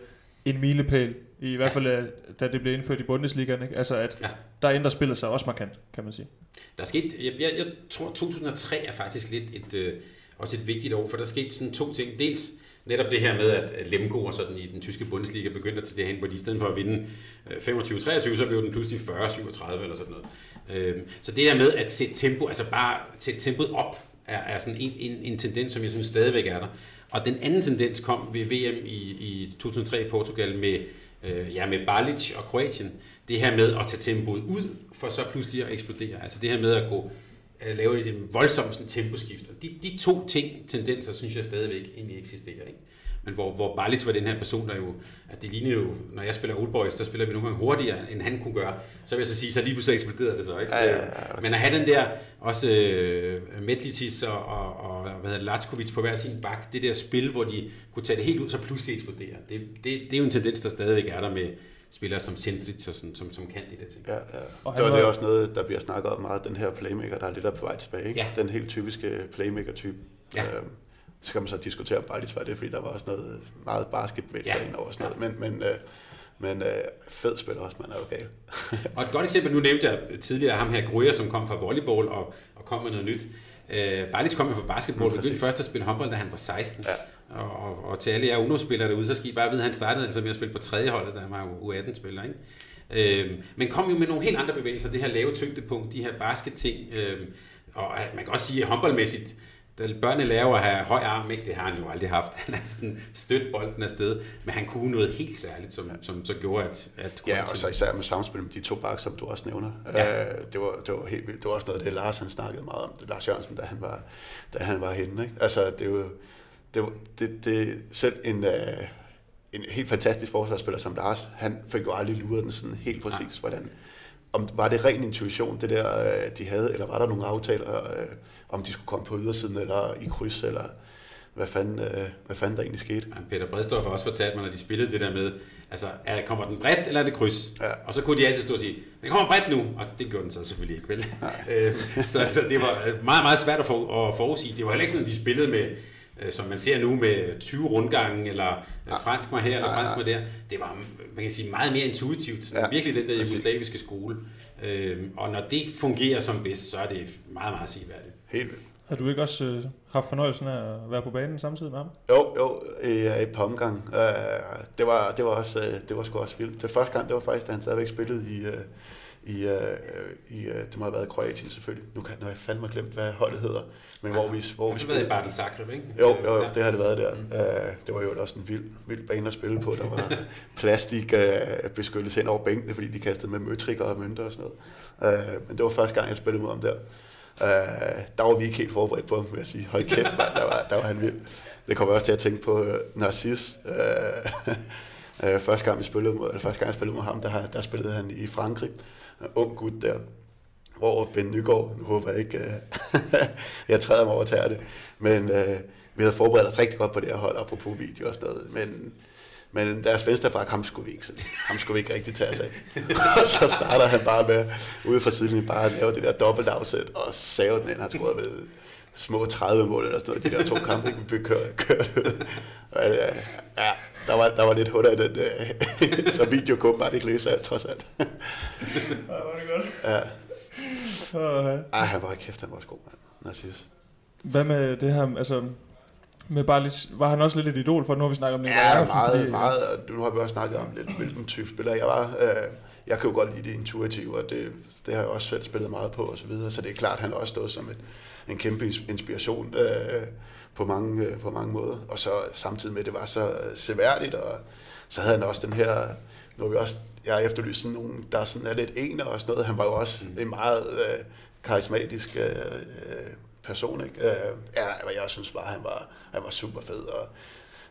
en milepæl, i hvert fald øh, da det blev indført i Bundesligaen, ikke? Altså at Ja. der ændrer spillet sig også markant, kan man sige. Der er sket, jeg, jeg, jeg tror 2003 er faktisk lidt et, øh, også et vigtigt år, for der skete sådan to ting. Dels netop det her med, at Lemgo og sådan i den tyske Bundesliga begyndte at til det hen, hvor de i stedet for at vinde øh, 25-23, så blev den pludselig 40-37 eller sådan noget. Øh, Så det der med at sætte tempo, altså bare sætte tempoet op, er, er sådan en, en, en tendens, som jeg synes stadigvæk er der. Og den anden tendens kom ved VM i, i 2003 i Portugal med, øh, ja, med Balic og Kroatien. Det her med at tage tempoet ud, for så pludselig at eksplodere. Altså det her med at gå at lave en voldsom sådan, temposkift. Og de, de to ting, tendenser, synes jeg stadigvæk egentlig eksisterer. Ikke? Men hvor, hvor Balic var den her person, der jo, at det ligner jo, når jeg spiller Old Boys, der spiller vi nogle gange hurtigere, end han kunne gøre. Så vil jeg så sige, så lige pludselig eksploderede det så. Ikke? Ja, ja, ja. Men at have den der, også øh, Medlicis og, og, og hvad hedder, Latskovic på hver sin bak, det der spil, hvor de kunne tage det helt ud, så pludselig eksplodere. Det, det, det er jo en tendens, der stadigvæk er der med spillere som Sindrich, og sådan, som, som kan de der ting. Ja, ja. Og Det var det var- også noget, der bliver snakket om meget, den her playmaker, der er lidt er på vej tilbage. Ikke? Ja. Den helt typiske playmaker-type. Ja. Øhm, så kan man så diskutere, om Bajlis var det, fordi der var også noget meget basketball Ja. ind over sådan noget. Men, men, øh, men øh, fed spiller også, man er jo gal. Og et godt eksempel, nu nævnte jeg tidligere ham her, Gruyer, som kom fra volleyball og, og kom med noget nyt. Øh, Barlis kom jo fra basketball, Mm, begyndte først at spille håndbold, da han var 16. Ja. Og, og, og til alle jer UNO-spillere derude, så skal I bare vide, at han startede altså med at spille på tredje holdet, da han var jo U18-spiller. Ikke? Øh, men kom jo med nogle helt andre bevægelser, det her lave tyngdepunkt, de her basket-ting. Øh, og øh, man kan også sige, at håndboldmæssigt, da børnene lærer at have høj arm, ikke? det har han jo aldrig haft. Han har sådan stødt bolden afsted, men han kunne noget helt særligt, som, som så gjorde, at... at Ja, og så især med samspil med de to bak, som du også nævner. Ja. Ja. Øh, det, var, det var helt vildt. Det var også noget af det, Lars han snakkede meget om, det Lars Jørgensen, da han var, da han var henne. Ikke? Altså, det er jo, det, var- det, det, selv en, øh, en helt fantastisk forsvarsspiller som Lars, han fik jo aldrig luret den sådan helt præcis, hvordan, om var det ren intuition, det der, øh, de havde, eller var der nogle aftaler, øh, om de skulle komme på ydersiden, eller i kryds, eller hvad fanden, øh, hvad fanden der egentlig skete. Ja, Peter Bredstorff har også fortalt mig, når de spillede det der med, altså, er, kommer den bredt, eller er det kryds? Ja. Og så kunne de altid stå og sige, den kommer bredt nu, og det gjorde den så selvfølgelig ikke, vel? Øhm, så, så det var øh, meget, meget svært at, for, at forudsige. Det var heller ikke sådan, at de spillede med, som man ser nu, med 20 rundgange, eller ja. fransk mig her, eller Ja, ja. fransk mig der. Det var, man kan sige, meget mere intuitivt. Ja, Virkelig den der jugoslaviske skole. Øhm, og når det fungerer som bedst, så er det meget, meget sigværdigt. Helt vildt. Har du ikke også øh, haft fornøjelsen af at være på banen samtidig med ham? Jo, jo, i et par omgang. Uh, det, var, det var også, det var sgu også vildt. Det første gang, det var faktisk, da han stadigvæk spillede i, i, øh, i øh, det må have været Kroatien selvfølgelig. Nu kan nu har jeg fandme glemt, hvad holdet hedder. Men hvor vi, hvor vi spillede... Det har været i Zagreb, ikke? Jo, jo, jo, det har det været der. Mm. Uh, det var jo også en vild, vild bane at spille på. Der var plastik uh, beskyttelse hen over bænkene, fordi de kastede med møtrikker og mønter og sådan noget. Uh, men det var første gang, jeg spillede mod ham der. Uh, der var vi ikke helt forberedt på ham, vil jeg sige. Hold kæft, man, der, var, der var han vild. Det kommer også til at tænke på uh, Narcis. Uh, uh, første gang vi spillede mod, eller første gang jeg spillede mod ham, der, der spillede han i Frankrig. Ung gut der, hvor Ben Nygaard, nu håber jeg ikke, uh, jeg træder mig over til det, men uh, vi havde forberedt os rigtig godt på det her hold, apropos video og sådan noget, men men deres venstreback, ham skulle vi ikke, ham skulle vi ikke rigtig tage os af. og så starter han bare med, ude fra siden, bare at lave det der dobbelt afsæt, og save den ind. Han scorede vel små 30 mål eller sådan noget, de der to kampe, vi blev kørt, kørt ud. Og, ja, der var, der var lidt huller i den, øh, så video kunne bare ikke læse alt, trods alt. ja, var det godt. Ja. Ej, han var kæft, han var også god, mand. Narcis. Hvad med det her, altså, med bare lidt, var han også lidt et idol for, nu har vi snakket om det. Ja, meget, fordi, meget, og nu har vi også snakket om lidt, hvilken type spiller jeg var. Øh, jeg kan jo godt lide det intuitive, og det, det har jeg også selv spillet meget på og så videre, så det er klart, han har også stået som et, en kæmpe inspiration øh, på, mange, øh, på mange måder. Og så samtidig med, at det var så seværdigt, og så havde han også den her, nu vi også, jeg efterlyst sådan nogen, der sådan er lidt ener og sådan noget. Han var jo også mm. en meget øh, karismatisk øh, person, ikke? Øh, ja, jeg synes bare, han var, han var super fed, og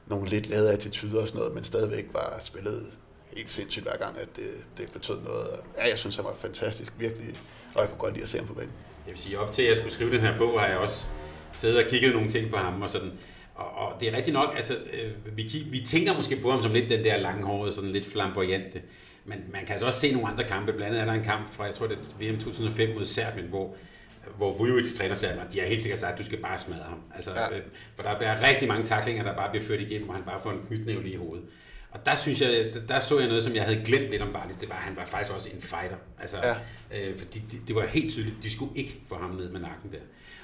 nogle lidt lade attityder og sådan noget, men stadigvæk var spillet helt sindssygt hver gang, at det, det betød noget. Ja, jeg synes, han var fantastisk, virkelig, og jeg kunne godt lide at se ham på banen. Jeg vil sige, op til at jeg skulle skrive den her bog, har jeg også siddet og kigget nogle ting på ham, og sådan, og, og det er rigtigt nok, altså, øh, vi, vi tænker måske på ham som lidt den der langhårede, sådan lidt flamboyante, men man kan altså også se nogle andre kampe, blandt andet er der en kamp fra, jeg tror det er VM 2005 mod Serbien, hvor hvor Vujovic træner sig, og de har helt sikkert sagt, at du skal bare smadre ham. Altså, ja. øh, for der er rigtig mange taklinger, der bare bliver ført igennem, og han bare får en knytnævle i hovedet. Og der synes jeg, der, der så jeg noget, som jeg havde glemt lidt om Bartis, det var, at han var faktisk også en fighter. Altså, ja. øh, fordi det, det, var helt tydeligt, de skulle ikke få ham ned med nakken der.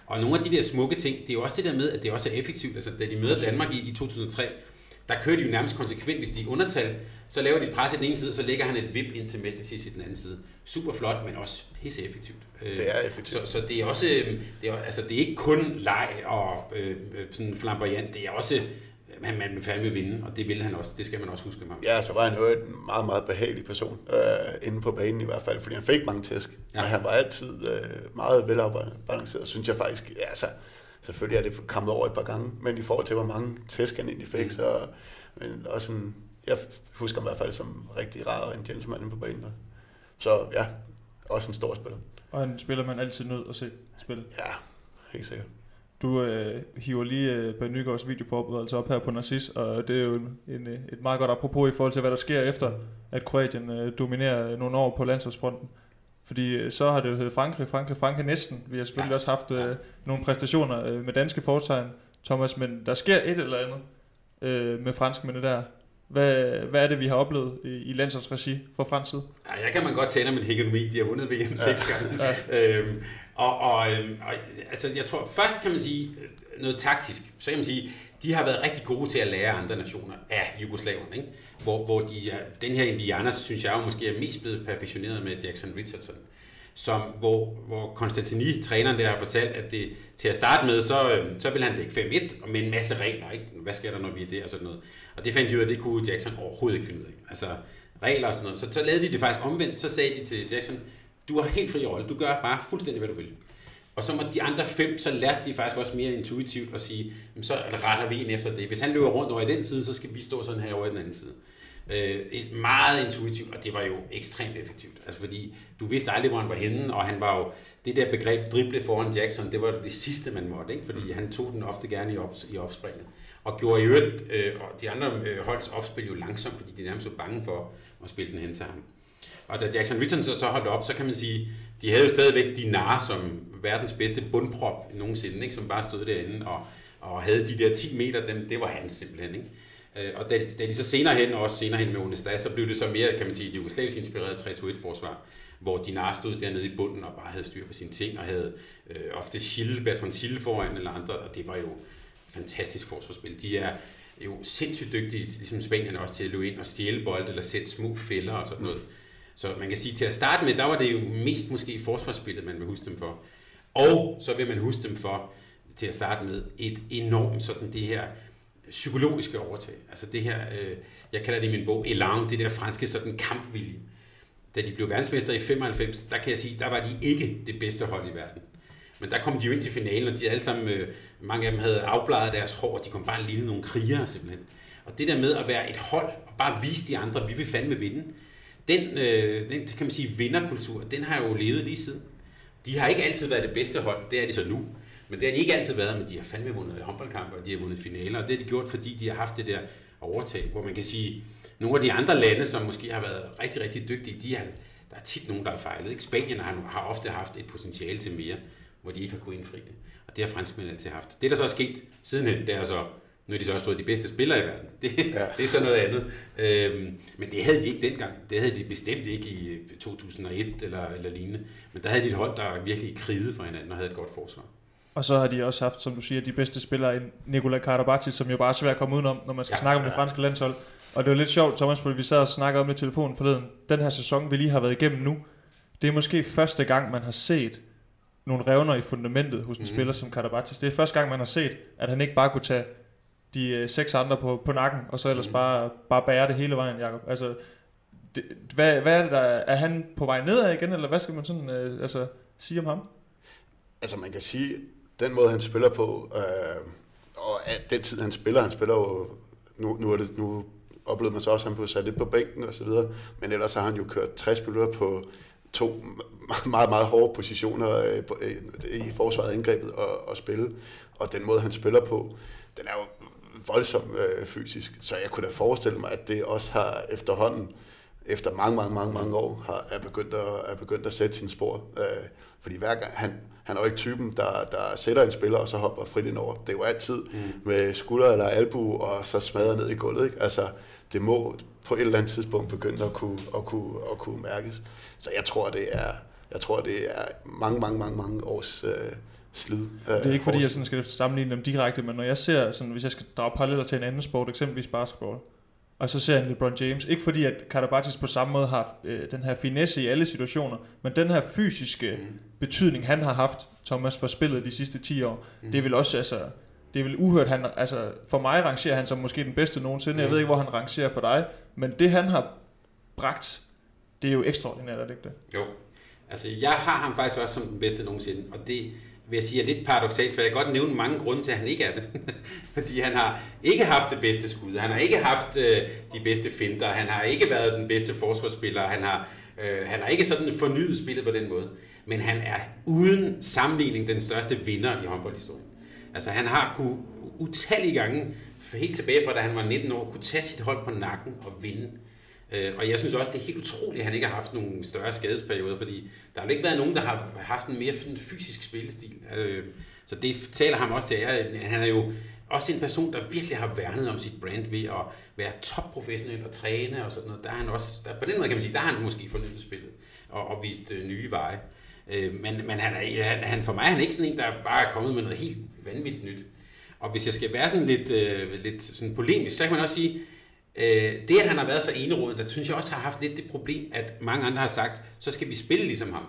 Og nogle af de der smukke ting, det er jo også det der med, at det også er effektivt. Altså, da de møder Danmark i, i 2003, der kører de jo nærmest konsekvent, hvis de er undertal, så laver de et pres i den ene side, så lægger han et vip ind til Medicis i den anden side. Super flot, men også pisse effektivt. Det er effektivt. Så, så det er også, det er, altså det er ikke kun leg og øh, sådan flamboyant, det er også, man, man vil fandme vinde, og det vil han også, det skal man også huske ham. Ja, så var han jo en meget, meget behagelig person, øh, inde på banen i hvert fald, fordi han fik mange tæsk, ja. men han var altid øh, meget velafbalanceret, synes jeg faktisk, ja, altså, selvfølgelig er det kommet over et par gange, men i forhold til, hvor mange tæsk han egentlig fik, mm. så men også en, jeg husker ham i hvert fald som rigtig rar og en gentleman inde på banen. Så ja, også en stor spiller. Og en spiller, man altid nødt at se spille. Ja, helt sikkert. Du øh, hiver lige øh, Ben Nygaards videoforberedelse op her på Narcis, og det er jo en, en, et meget godt apropos i forhold til, hvad der sker efter, at Kroatien øh, dominerer nogle år på landsholdsfronten. Fordi øh, så har det jo heddet Frankrig, Frankrig, Frankrig næsten. Vi har selvfølgelig ja. også haft øh, nogle præstationer øh, med danske fortegn, Thomas, men der sker et eller andet øh, med franskmændene der. Hvad, hvad er det, vi har oplevet i, i landsholdsregi for fransk side? Ja, jeg kan man godt tale om en hegemoni. De har vundet VM ja. seks gange. Ja. øhm, og, og, øhm, og, altså, jeg tror, først kan man sige øh, noget taktisk. Så kan man sige, de har været rigtig gode til at lære andre nationer af Jugoslavien. Ikke? Hvor, hvor de, øh, den her Indianer, synes jeg jo måske er mest blevet perfektioneret med Jackson Richardson som, hvor, hvor Konstantini, træneren der, har fortalt, at det, til at starte med, så, øh, så vil han dække 5-1 med en masse regler. Ikke? Hvad sker der, når vi er der og sådan noget. Og det fandt de ud af, det kunne Jackson overhovedet ikke finde ud af. Altså regler og sådan noget. Så, så lavede de det faktisk omvendt. Så sagde de til Jackson, du har helt fri rolle. Du gør bare fuldstændig, hvad du vil. Og så må de andre fem, så lærte de faktisk også mere intuitivt at sige, så retter vi ind efter det. Hvis han løber rundt over i den side, så skal vi stå sådan her over i den anden side. Øh, et meget intuitivt, og det var jo ekstremt effektivt. Altså fordi du vidste aldrig, hvor han var henne, og han var jo, det der begreb drible foran Jackson, det var det sidste, man måtte, ikke? fordi han tog den ofte gerne i, op, i opspringet. Og gjorde i øvrigt øh, og de andre øh, holds opspil jo langsomt, fordi de nærmest var bange for at spille den hen til ham. Og da Jackson Richardson så holdt op, så kan man sige, de havde jo stadigvæk Dinar som verdens bedste bundprop nogensinde, ikke? som bare stod derinde og, og havde de der 10 meter, dem, det var han simpelthen. Ikke? Øh, og da, da de så senere hen, også senere hen med Unestas, så blev det så mere, kan man sige, jugoslavisk inspireret 3-2-1-forsvar, hvor Dinar stod dernede i bunden og bare havde styr på sine ting, og havde øh, ofte Schill, Bertrand Schill foran eller andre, og det var jo fantastisk forsvarsspil. De er jo sindssygt dygtige, ligesom Spanien også, til at løbe ind og stjæle bold, eller sætte små fælder og sådan noget. Så man kan sige, til at starte med, der var det jo mest måske forsvarsspillet, man vil huske dem for. Og så vil man huske dem for, til at starte med, et enormt sådan det her psykologiske overtag. Altså det her, øh, jeg kalder det i min bog, elan, det der franske sådan kampvilje. Da de blev verdensmester i 95, der kan jeg sige, der var de ikke det bedste hold i verden. Men der kom de jo ind til finalen, og de alle sammen, øh, mange af dem havde afbladet deres hår, og de kom bare lige nogle krigere simpelthen. Og det der med at være et hold, og bare vise de andre, vi vil fandme vinde, den, øh, den kan man sige, vinderkultur, den har jo levet lige siden. De har ikke altid været det bedste hold, det er de så nu. Men det har de ikke altid været, men de har fandme vundet håndboldkampe, og de har vundet finaler, og det har de gjort, fordi de har haft det der overtag, hvor man kan sige, nogle af de andre lande, som måske har været rigtig, rigtig dygtige, de har, der er tit nogen, der har fejlet. Ikke? Spanien har, har ofte haft et potentiale til mere, hvor de ikke har kunnet indfri det. Og det har franskmændene altid haft. Det, der så er sket sidenhen, det er så, nu er de så også de bedste spillere i verden. Det, ja. det er så noget andet. Øhm, men det havde de ikke dengang. Det havde de bestemt ikke i 2001 øh, eller, eller lignende. Men der havde de et hold, der virkelig krigede for hinanden og havde et godt forsvar. Og så har de også haft, som du siger, de bedste spillere, Nikola Karabatic, som jo bare er svært at komme udenom, når man skal ja, snakke om ja. det franske landshold. Og det var lidt sjovt, Thomas, fordi vi sad og snakkede om det i telefonen forleden. Den her sæson, vi lige har været igennem nu, det er måske første gang, man har set nogle revner i fundamentet hos en mm. spiller som Karabatic. Det er første gang, man har set, at han ikke bare kunne tage de øh, seks andre på, på nakken, og så ellers mm. bare, bare bære det hele vejen, Jacob. Altså, det, hvad, hvad er det der, er han på vej nedad igen, eller hvad skal man sådan øh, altså, sige om ham? Altså man kan sige, den måde han spiller på, øh, og den tid han spiller, han spiller jo, nu, nu, er det, nu oplevede man så også, at han blev sat lidt på bænken og så videre, men ellers har han jo kørt 60 minutter på to meget, meget hårde positioner øh, øh, i forsvaret indgrebet og, og spille, og den måde han spiller på, den er jo voldsomt øh, fysisk, så jeg kunne da forestille mig, at det også har efterhånden, efter mange, mange, mange, mange år, har, er, begyndt at, er begyndt at sætte sine spor. Øh, fordi hver gang, han, han er jo ikke typen, der, der sætter en spiller, og så hopper frit ind over. Det er jo altid mm. med skulder eller albu, og så smadrer ned i gulvet. Ikke? Altså, det må på et eller andet tidspunkt begynde at kunne, at kunne, at kunne mærkes. Så jeg tror, det er, jeg tror, det er mange, mange, mange, mange års øh, slid. Øh, det er ikke fordi, jeg sådan skal sammenligne dem direkte, men når jeg ser, sådan, hvis jeg skal drage paralleller til en anden sport, eksempelvis basketball, og så ser jeg LeBron James. Ikke fordi, at Karabatis på samme måde har øh, den her finesse i alle situationer, men den her fysiske mm. betydning, han har haft, Thomas, for spillet de sidste 10 år, mm. det vil også, altså, det er vel uhørt, han, altså, for mig rangerer han som måske den bedste nogensinde. Mm. Jeg ved ikke, hvor han rangerer for dig, men det han har bragt, det er jo ekstraordinært, er det ikke det? Jo. Altså, jeg har ham faktisk også som den bedste nogensinde, og det, vil jeg sige, er lidt paradoxalt, for jeg kan godt nævne mange grunde til, at han ikke er det. Fordi han har ikke haft det bedste skud, han har ikke haft øh, de bedste finter, han har ikke været den bedste forsvarsspiller, han har, øh, han har ikke sådan fornyet spillet på den måde. Men han er uden sammenligning den største vinder i håndboldhistorien. Altså han har kunne utallige gange, helt tilbage fra da han var 19 år, kunne tage sit hold på nakken og vinde. Øh, Øh, og jeg synes også, det er helt utroligt, at han ikke har haft nogen større skadesperioder, fordi der har ikke været nogen, der har haft en mere fysisk spillestil. Øh, så det taler ham også til ære. Han er jo også en person, der virkelig har værnet om sit brand ved at være topprofessionel og træne og sådan noget. Der er han også, der, på den måde kan man sige, der har han måske fornyet spillet og, og vist øh, nye veje. Øh, men men han, er, han, han, for mig er han ikke sådan en, der bare er kommet med noget helt vanvittigt nyt. Og hvis jeg skal være sådan lidt, øh, lidt sådan polemisk, så kan man også sige, Øh, det, at han har været så enerådet, der synes jeg også har haft lidt det problem, at mange andre har sagt, så skal vi spille ligesom ham.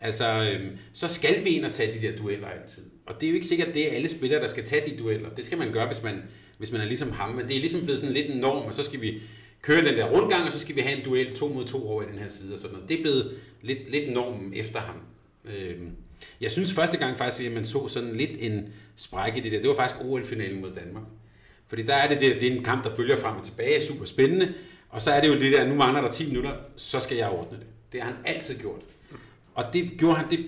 Altså, øhm, så skal vi ind og tage de der dueller altid. Og det er jo ikke sikkert, at det er alle spillere, der skal tage de dueller. Det skal man gøre, hvis man, hvis man er ligesom ham. Men det er ligesom blevet sådan lidt en norm, og så skal vi køre den der rundgang, og så skal vi have en duel to mod to over i den her side og sådan noget. Det er blevet lidt, lidt normen efter ham. Øhm, jeg synes første gang faktisk, at man så sådan lidt en sprække i det der. Det var faktisk OL-finalen mod Danmark. Fordi der er det, det, det er en kamp, der bølger frem og tilbage, super spændende. Og så er det jo det der, nu mangler der 10 minutter, så skal jeg ordne det. Det har han altid gjort. Og det gjorde han, det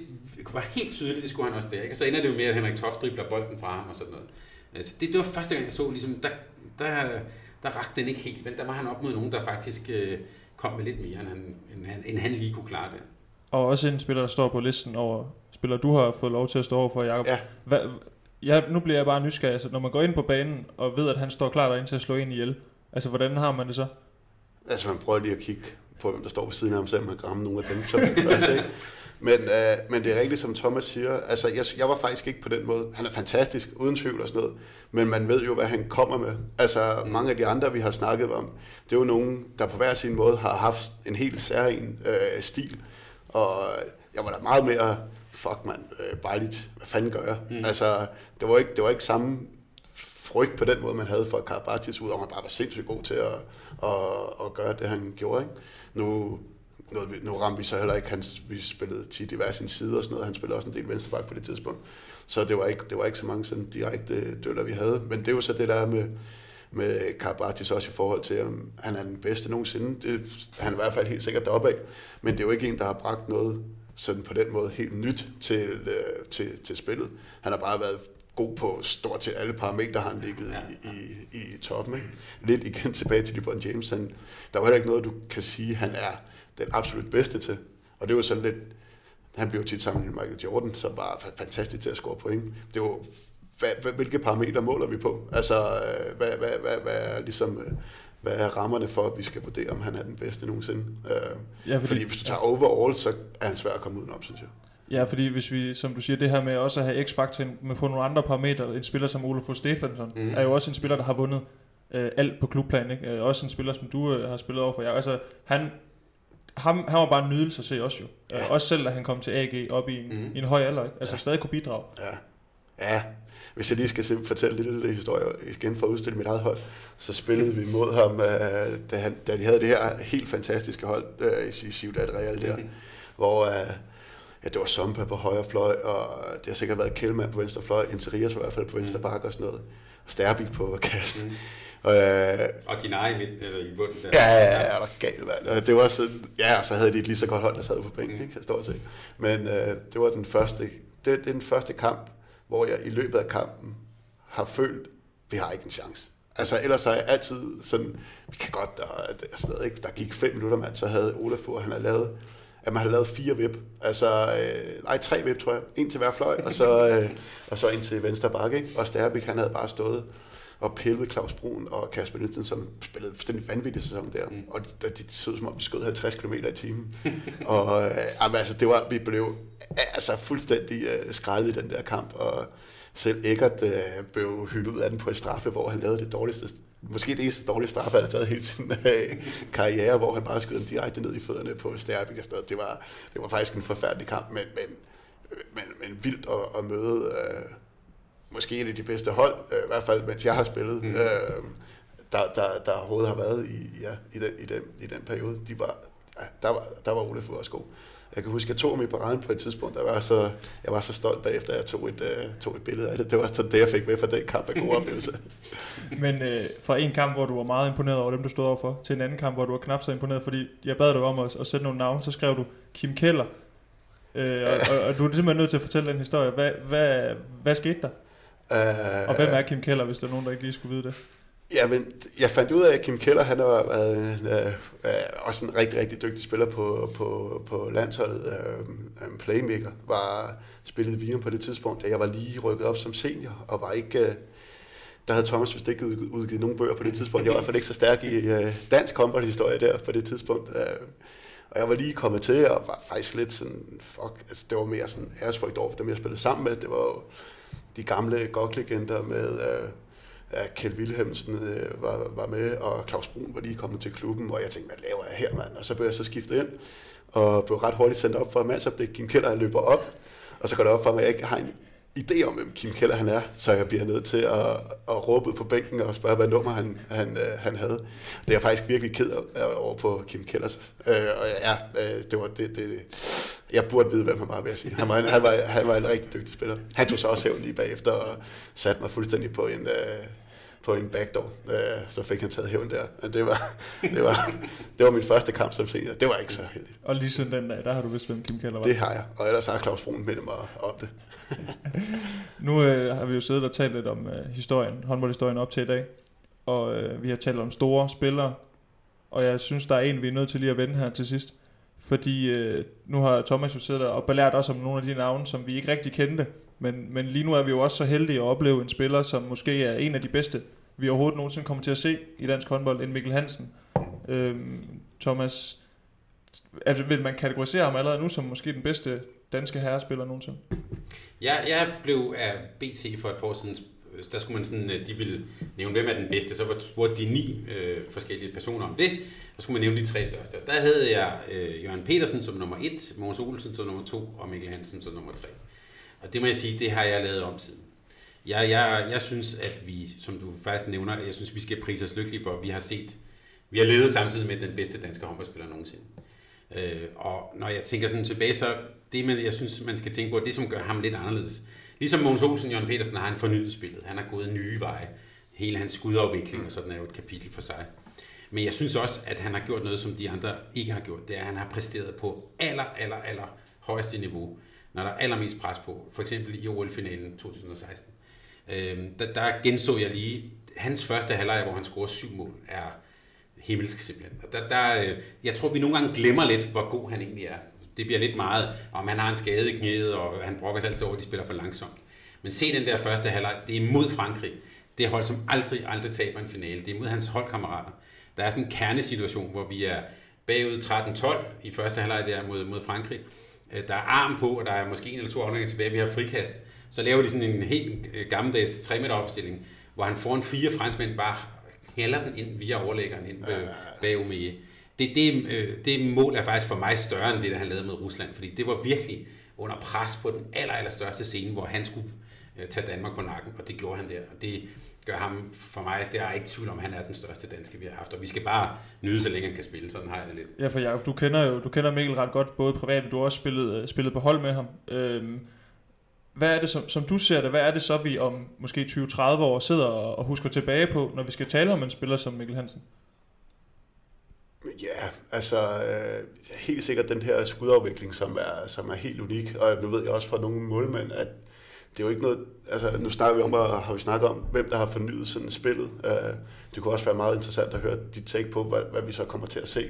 var helt tydeligt, det skulle han også der. Ikke? Og så ender det jo med, at Henrik Toft dribler bolden fra ham og sådan noget. Altså, det, det var første gang, jeg så, ligesom, der, der, der rakte den ikke helt. Vel? Der var han op mod nogen, der faktisk øh, kom med lidt mere, end han, end, han, end han lige kunne klare det. Og også en spiller, der står på listen over spillere, du har fået lov til at stå over for, Jacob. Ja. Hvad, Ja, nu bliver jeg bare nysgerrig. Altså, når man går ind på banen og ved, at han står klar derinde til at slå ind ihjel, altså hvordan har man det så? Altså man prøver lige at kigge på, hvem der står ved siden af ham, så man kan ramme nogle af dem. Som først, ikke? Men, øh, men det er rigtigt, som Thomas siger. Altså, jeg, jeg var faktisk ikke på den måde. Han er fantastisk, uden tvivl og sådan noget. Men man ved jo, hvad han kommer med. Altså, mm. mange af de andre, vi har snakket om, det er jo nogen, der på hver sin måde har haft en helt særlig øh, stil. Og jeg var da meget mere, fuck mand, øh, bare lidt, hvad fanden gør jeg? Mm. Altså, det var, ikke, det var ikke samme frygt på den måde, man havde for Karabatis, udover at han bare var sindssygt god til at, at, at gøre det, han gjorde. Ikke? Nu, nu, nu ramte vi så heller ikke, han, vi spillede tit i hver sin side og sådan noget, han spillede også en del venstreback på det tidspunkt. Så det var ikke, det var ikke så mange sådan direkte døller, vi havde. Men det jo så det der med, med Karabatis også i forhold til, om han er den bedste nogensinde. Det, han er i hvert fald helt sikkert deroppe af. Men det er jo ikke en, der har bragt noget sådan på den måde helt nyt til, øh, til, til spillet. Han har bare været god på stort set alle parametre, har han ligget i, i, i toppen. Ikke? Lidt igen tilbage til LeBron James. Han, der var heller ikke noget, du kan sige, han er den absolut bedste til. Og det var sådan lidt, han blev tit sammen med Michael Jordan, som var fantastisk til at score point. Det var, hvad, hvilke parametre måler vi på? Altså, øh, hvad, hvad, hvad, hvad er ligesom, øh, hvad er rammerne for, at vi skal vurdere, om han er den bedste nogensinde? Øh, ja, fordi, fordi hvis du tager overall, så er han svær at komme udenom, synes jeg. Ja, fordi hvis vi, som du siger, det her med også at have x-faktoren med få nogle andre parametre, en spiller som Olafur Stefansson, mm. er jo også en spiller, der har vundet øh, alt på klubplan. Ikke? Øh, også en spiller, som du øh, har spillet over for jer. Altså, han, ham, han var bare en nydelse at se også jo. Ja. Øh, også selv, da han kom til AG op i en, mm. i en høj alder. Ikke? Altså ja. stadig kunne bidrage. Ja. ja, hvis jeg lige skal fortælle lidt af det historie igen for at udstille mit eget hold, så spillede vi mod ham, øh, da, han, da de havde det her helt fantastiske hold øh, i Ciudad Real der, hvor... Øh, ja, det var Sompa på højre fløj, og det har sikkert været Kjellmann på venstre fløj, Interias i hvert fald på venstre mm. bakke og sådan noget, og Sterbik på kassen. Mm. Øh, og din egen midt, eller i bunden der. Ja, ja, ja, der galt, mand. Det var sådan, ja, så havde de et lige så godt hold, der sad på bænken, mm. ikke, stort set. Men øh, det var den første, det, det er den første kamp, hvor jeg i løbet af kampen har følt, vi har ikke en chance. Altså ellers har jeg altid sådan, vi kan godt, der, der, ikke, der gik fem minutter, mand, så havde Olafur, han havde lavet at man havde lavet fire vip. Altså, øh, nej, tre vip, tror jeg. En til hver fløj, og så, øh, og så en til venstre bakke. Ikke? Og Sterbik, han havde bare stået og pillet Claus Brun og Kasper Nielsen, som spillede fuldstændig vanvittig sæson der. Mm. Og de, de, de så ud som om, de skød 50 km i timen. og øh, jamen, altså, det var, vi blev altså, fuldstændig øh, skrællet i den der kamp. Og selv Eggert øh, blev hyldet ud af den på et straffe, hvor han lavede det dårligste måske det eneste dårlige straf, han har taget hele sin øh, karriere, hvor han bare skød den direkte ned i fødderne på Sterbik og Det var, det var faktisk en forfærdelig kamp, men, men, men, men vildt at, at møde øh, måske en af de bedste hold, øh, i hvert fald mens jeg har spillet, mm. øh, der, der, der overhovedet har været i, ja, i, den, i, den, i den periode. De var, der, var, der var Ole også god. Jeg kan huske, at jeg tog mig på paraden på et tidspunkt, der var så, jeg var så stolt bagefter, at jeg tog et, uh, tog et billede af det. Det var så det, jeg fik med fra den kamp af god oplevelse. Men uh, fra en kamp, hvor du var meget imponeret over dem, du stod overfor, til en anden kamp, hvor du var knap så imponeret, fordi jeg bad dig om at, at sætte nogle navne, så skrev du Kim Keller. Uh, og, og, og, du er simpelthen nødt til at fortælle den historie. Hvad, hvad, hvad skete der? Uh, og hvem er Kim Keller, hvis der er nogen, der ikke lige skulle vide det? Ja, men jeg fandt ud af, at Kim Keller, han har været øh, øh, også en rigtig, rigtig dygtig spiller på, på, på landsholdet. Øh, en playmaker, var spillet i Virum på det tidspunkt, da jeg var lige rykket op som senior, og var ikke... Øh, der havde Thomas vist ikke udgivet nogen bøger på det tidspunkt. Jeg var i hvert fald ikke så stærk i øh, dansk håndboldhistorie der på det tidspunkt. Øh, og jeg var lige kommet til, og var faktisk lidt sådan, fuck, altså det var mere sådan æresfrygt over for dem, jeg spillede sammen med. Det var jo de gamle goklegender med... Øh, at Kjeld Wilhelmsen øh, var, var med, og Claus Brun var lige kommet til klubben, og jeg tænkte, hvad laver jeg her, mand? Og så blev jeg så skiftet ind, og blev ret hurtigt sendt op for en mandsopdæk. Kim Keller løber op, og så går det op for mig, at jeg ikke har en idé om, hvem Kim Keller han er, så jeg bliver nødt til at, at råbe på bænken og spørge, hvad nummer han, han, øh, han havde. Det er jeg faktisk virkelig ked over på Kim Kellers. Øh, og ja, øh, det var det, det, jeg burde vide, hvem han var, vil jeg sige. Han var, en, han, var, han var en rigtig dygtig spiller. Han tog så også hævn lige bagefter og satte mig fuldstændig på en, øh, på en backdoor. Øh, så fik han taget hævn der. Det var, det var, det var min første kamp som senior. Det var ikke så heldigt. Og lige siden den dag, der har du vist, hvem Kim Keller var? Det har jeg. Og ellers har Claus Brun mindet mig om det. nu øh, har vi jo siddet og talt lidt om øh, historien, håndboldhistorien op til i dag. Og øh, vi har talt om store spillere. Og jeg synes, der er en, vi er nødt til lige at vende her til sidst. Fordi øh, nu har Thomas jo siddet og belært os om nogle af de navne, som vi ikke rigtig kendte. Men, men lige nu er vi jo også så heldige at opleve en spiller, som måske er en af de bedste, vi overhovedet nogensinde kommer til at se i dansk håndbold, end Mikkel Hansen. Øhm, Thomas, altså, vil man kategorisere ham allerede nu som måske den bedste danske herrespiller nogensinde? Ja, jeg blev af BT for et par år siden der skulle man sådan, øh, de ville nævne, hvem er den bedste, så spurgte de ni øh, forskellige personer om det, så skulle man nævne de tre største. Der havde jeg øh, Jørgen Petersen som nummer et, Mogens Olsen som nummer to, og Mikkel Hansen som nummer tre. Og det må jeg sige, det har jeg lavet om tiden. Jeg, jeg, jeg synes, at vi, som du faktisk nævner, jeg synes, vi skal prise os lykkelige for, at vi har set, vi har levet samtidig med den bedste danske håndboldspiller nogensinde. Øh, og når jeg tænker sådan tilbage, så det, man, jeg synes, man skal tænke på, det som gør ham lidt anderledes, Ligesom Mogens Olsen, Jørgen Petersen har han fornyet spillet. Han har gået nye veje. Hele hans skudafvikling og sådan er jo et kapitel for sig. Men jeg synes også, at han har gjort noget, som de andre ikke har gjort. Det er, at han har præsteret på aller, aller, aller højeste niveau, når der er allermest pres på. For eksempel i OL-finalen 2016. Øh, der, der genså jeg lige, hans første halvleg, hvor han scorer syv mål, er himmelsk simpelthen. Der, der, øh, jeg tror, vi nogle gange glemmer lidt, hvor god han egentlig er det bliver lidt meget, om han har en skade i knæet, og han brokker sig altid over, at de spiller for langsomt. Men se den der første halvleg, det er mod Frankrig. Det er hold, som aldrig, aldrig taber en finale. Det er mod hans holdkammerater. Der er sådan en kernesituation, hvor vi er bagud 13-12 i første halvleg der mod, mod Frankrig. Øh, der er arm på, og der er måske en eller to afdelinger tilbage. Vi har frikast. Så laver de sådan en helt øh, gammeldags 3 meter opstilling, hvor han foran fire franskmænd bare knælder den ind via overlæggeren ind bag Omeye det, det, øh, det mål er faktisk for mig større end det, der han lavede med Rusland, fordi det var virkelig under pres på den aller, aller største scene, hvor han skulle øh, tage Danmark på nakken, og det gjorde han der. Og det gør ham for mig, det er ikke tvivl om, han er den største danske, vi har haft, og vi skal bare nyde, så længe han kan spille, sådan har jeg det lidt. Ja, for Jacob, du kender jo du kender Mikkel ret godt, både privat, men du har også spillet, spillet på hold med ham. Øhm, hvad er det, som, som du ser det, hvad er det så, vi om måske 20-30 år sidder og, og husker tilbage på, når vi skal tale om en spiller som Mikkel Hansen? Ja, altså øh, helt sikkert den her skudafvikling, som er, som er helt unik. Og nu ved jeg også fra nogle målmænd, at det er jo ikke noget, altså nu snakker vi om, og har vi snakket om, hvem der har fornyet sådan spillet. Uh, det kunne også være meget interessant at høre dit take på, hvad, hvad vi så kommer til at se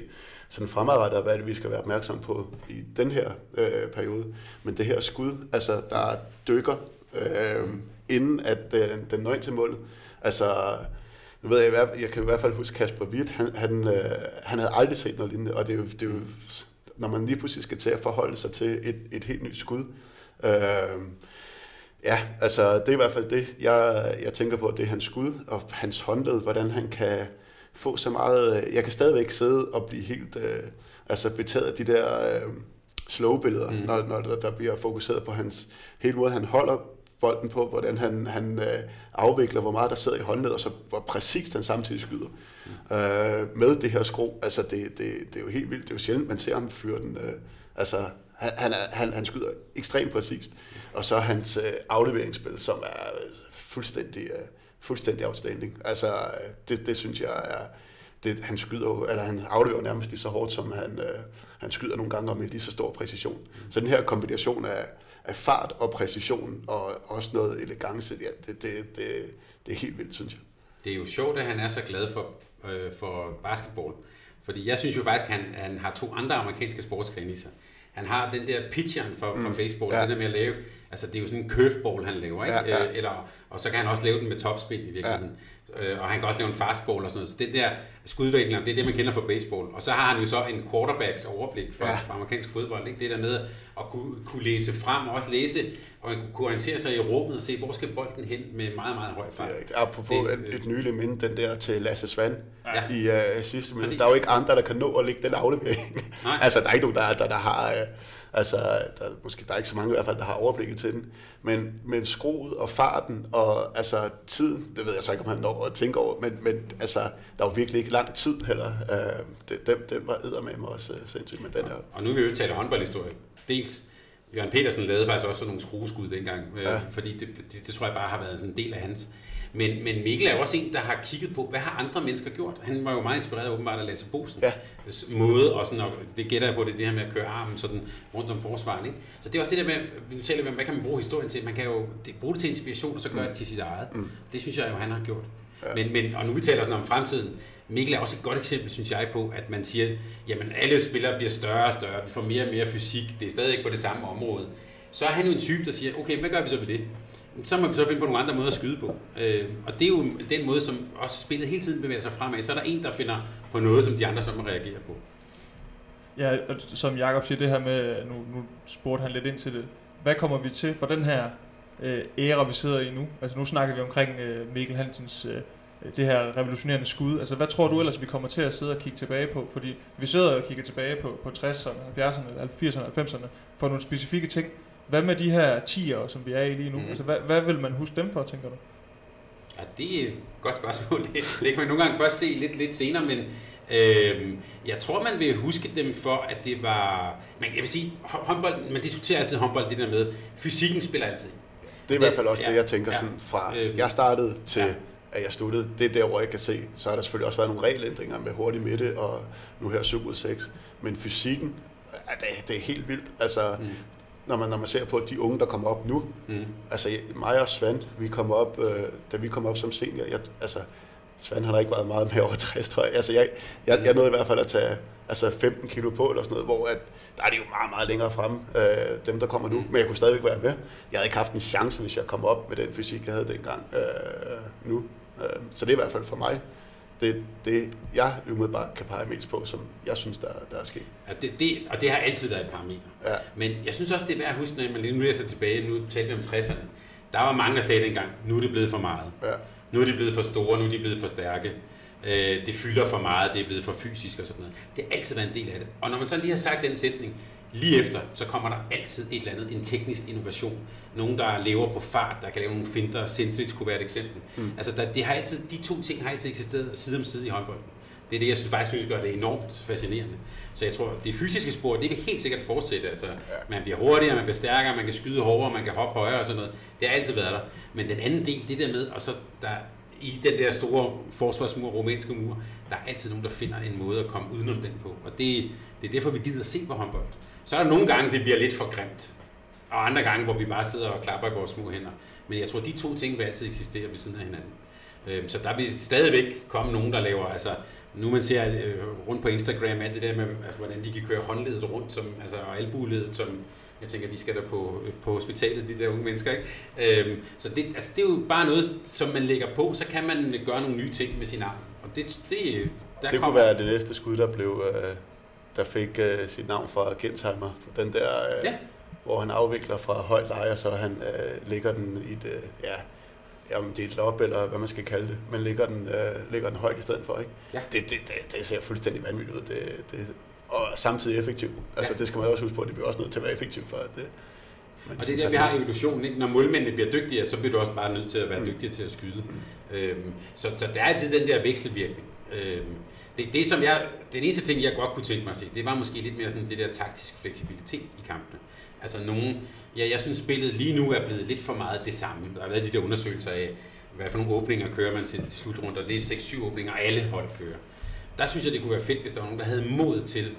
sådan fremadrettet, og hvad er det, vi skal være opmærksom på i den her øh, periode. Men det her skud, altså der dykker, øh, inden at øh, den når ind til målet. Altså, nu ved jeg, jeg kan i hvert fald huske Kasper Witt, han, han, øh, han havde aldrig set noget lignende, og det er, jo, det er jo, når man lige pludselig skal til at forholde sig til et, et helt nyt skud. Øh, ja, altså det er i hvert fald det, jeg, jeg tænker på, det er hans skud og hans håndled, hvordan han kan få så meget, jeg kan stadigvæk sidde og blive helt øh, altså betaget af de der øh, slow-billeder, mm. når, når der, der bliver fokuseret på hans hele måde, han holder bolden på, hvordan han, han øh, afvikler, hvor meget der sidder i håndledet, og så hvor præcist han samtidig skyder. Mm. Øh, med det her skro, altså det, det, det er jo helt vildt, det er jo sjældent, man ser ham fyre den, øh, altså han, han, han, han skyder ekstremt præcist, og så hans øh, afleveringsspil, som er fuldstændig, øh, fuldstændig outstanding. Altså det, det synes jeg er, det, han skyder eller han afleverer nærmest lige så hårdt, som han, øh, han skyder nogle gange med lige så stor præcision. Så den her kombination af, af fart og præcision, og også noget elegance, ja, det, det, det, det er helt vildt, synes jeg. Det er jo sjovt, at han er så glad for, øh, for basketball. Fordi jeg synes jo faktisk, at han, han har to andre amerikanske sportsgrene i sig. Han har den der pitcheren for, for mm. baseball, ja. det der med at lave, altså det er jo sådan en curveball, han laver, ikke? Ja, ja. Øh, eller, og så kan han også lave den med topspin i virkeligheden. Ja øh, og han kan også lave en fastball og sådan noget. Så den der skudvikling, det er det, man kender fra baseball. Og så har han jo så en quarterbacks overblik fra, ja. fra amerikansk fodbold. Ikke? Det der med at kunne, kunne læse frem og også læse, og kunne orientere sig i rummet og se, hvor skal bolden hen med meget, meget høj fart. Er Apropos det, et, et nyligt minde, den der til Lasse Svand ja. i uh, sidste minut. Der er jo ikke andre, der kan nå at lægge den aflevering. altså, der er ikke nogen, der, der, der har... Uh, Altså, der, måske der er ikke så mange i hvert fald, der har overblikket til den. Men, men skruet og farten og altså, tiden, det ved jeg så ikke, om han når at tænke over, men, men altså, der var virkelig ikke lang tid heller. Det, den, den var æder med mig også uh, sindssygt med den her. Og nu vil vi jo tale håndboldhistorie. Dels Jørgen Petersen lavede faktisk også nogle skrueskud dengang, øh, ja. fordi det, det, det tror jeg bare har været sådan en del af hans men, men Mikkel er jo også en, der har kigget på, hvad har andre mennesker gjort? Han var jo meget inspireret åbenbart af Lasse Bosen. Ja. Måde, og, sådan, og det gætter jeg på, det er det her med at køre armen sådan rundt om forsvaret. Ikke? Så det er også det der med, vi taler om, hvad kan man bruge historien til? Man kan jo det, bruge det til inspiration, og så gøre mm. det til sit eget. Mm. Det synes jeg jo, han har gjort. Ja. Men, men, og nu vi taler sådan om fremtiden. Mikkel er også et godt eksempel, synes jeg, på, at man siger, jamen alle spillere bliver større og større, vi får mere og mere fysik, det er stadig ikke på det samme område. Så er han jo en type, der siger, okay, hvad gør vi så ved det? Så må vi så finde på nogle andre måder at skyde på. Øh, og det er jo den måde, som også spillet hele tiden bevæger sig fremad. Så er der en, der finder på noget, som de andre så må reagere på. Ja, og som Jakob siger, det her med, nu, nu spurgte han lidt ind til det. Hvad kommer vi til for den her øh, æra, vi sidder i nu? Altså nu snakker vi omkring øh, Mikkel Hansens øh, det her revolutionerende skud. Altså hvad tror du ellers, vi kommer til at sidde og kigge tilbage på? Fordi vi sidder og kigger tilbage på, på 60'erne, 70'erne, 80'erne, 90'erne for nogle specifikke ting. Hvad med de her 10'ere, som vi er i lige nu? Mm. Altså hvad, hvad vil man huske dem for, tænker du? Ja, det er et godt spørgsmål. Det, det kan man nogle gange først se lidt, lidt senere, men øh, jeg tror, man vil huske dem for, at det var... Men jeg vil sige, håndbold, man diskuterer altid håndbold, det der med, fysikken spiller altid. Det er i hvert fald også ja, det, jeg tænker ja, sådan fra, øh, jeg startede til, ja. at jeg sluttede. Det er der, hvor jeg kan se. Så har der selvfølgelig også været nogle regelændringer med hurtig midte, og nu her 7 ud 6. Men fysikken, det, det er helt vildt. Altså, mm når man, når man ser på de unge, der kommer op nu. Mm. Altså mig og Svend, vi kom op, øh, da vi kom op som senior, jeg, altså Svend har ikke været meget mere over 60, tror jeg. Altså jeg, jeg, jeg nåede i hvert fald at tage altså 15 kilo på eller sådan noget, hvor at, der er det jo meget, meget længere frem, øh, dem der kommer nu. Men jeg kunne stadigvæk være med. Jeg havde ikke haft en chance, hvis jeg kom op med den fysik, jeg havde dengang øh, nu. Øh, så det er i hvert fald for mig det, det jeg umiddelbart kan pege mest på, som jeg synes, der, der er sket. Ja, det, det, og det har altid været et parameter. Ja. Men jeg synes også, det er værd at huske, når man lige nu så tilbage, nu talte vi om 60'erne, der var mange, der sagde dengang, nu er det blevet for meget. Ja. Nu er det blevet for store, nu er de blevet for stærke. Øh, det fylder for meget, det er blevet for fysisk og sådan noget. Det har altid været en del af det. Og når man så lige har sagt den sætning, lige efter, så kommer der altid et eller andet, en teknisk innovation. Nogen, der lever på fart, der kan lave nogle finter, Sindrich kunne være et eksempel. Mm. Altså, der, det har altid, de to ting har altid eksisteret side om side i håndbolden. Det er det, jeg synes, faktisk synes gør det enormt fascinerende. Så jeg tror, det fysiske spor, det vil helt sikkert fortsætte. Altså, man bliver hurtigere, man bliver stærkere, man kan skyde hårdere, man kan hoppe højere og sådan noget. Det har altid været der. Men den anden del, det der med, og så der i den der store forsvarsmur, romanske mur, der er altid nogen, der finder en måde at komme udenom den på. Og det, det er derfor, vi gider at se på håndbold. Så er der nogle gange, det bliver lidt for grimt. Og andre gange, hvor vi bare sidder og klapper i vores små hænder. Men jeg tror, de to ting vil altid eksistere ved siden af hinanden. Øhm, så der vil stadigvæk komme nogen, der laver, altså nu man ser øh, rundt på Instagram, alt det der med, altså, hvordan de kan køre håndledet rundt, som, altså, og albueledet, som jeg tænker, de skal der på, på hospitalet, de der unge mennesker. Ikke? Øhm, så det, altså, det er jo bare noget, som man lægger på, så kan man gøre nogle nye ting med sin arm. Og det, det, der det kunne være det næste skud, der blev, øh, der fik uh, sit navn fra Gensheimer. Den der, uh, ja. hvor han afvikler fra højt leje, så han uh, lægger den i et, uh, ja, om det er et lop, eller hvad man skal kalde det, men lægger den, uh, lægger den højt i stedet for. Ikke? Ja. Det, det, det, det, ser fuldstændig vanvittigt ud. Det, det, og samtidig effektiv. Altså ja. det skal man også huske på, at det bliver også nødt til at være effektivt for at det, og det er der, vi har evolutionen. Ikke? Når målmændene bliver dygtigere, så bliver du også bare nødt til at være mm. dygtigere til at skyde. Mm. Øhm, så, så der er altid den der vekselvirkning. Øhm, det, det, som jeg, den eneste ting, jeg godt kunne tænke mig at se, det var måske lidt mere sådan det der taktisk fleksibilitet i kampene. Altså nogen, ja, jeg synes spillet lige nu er blevet lidt for meget det samme. Der har været de der undersøgelser af, hvad for nogle åbninger kører man til, til slutrunder. Det er 6-7 åbninger, alle hold kører. Der synes jeg, det kunne være fedt, hvis der var nogen, der havde mod til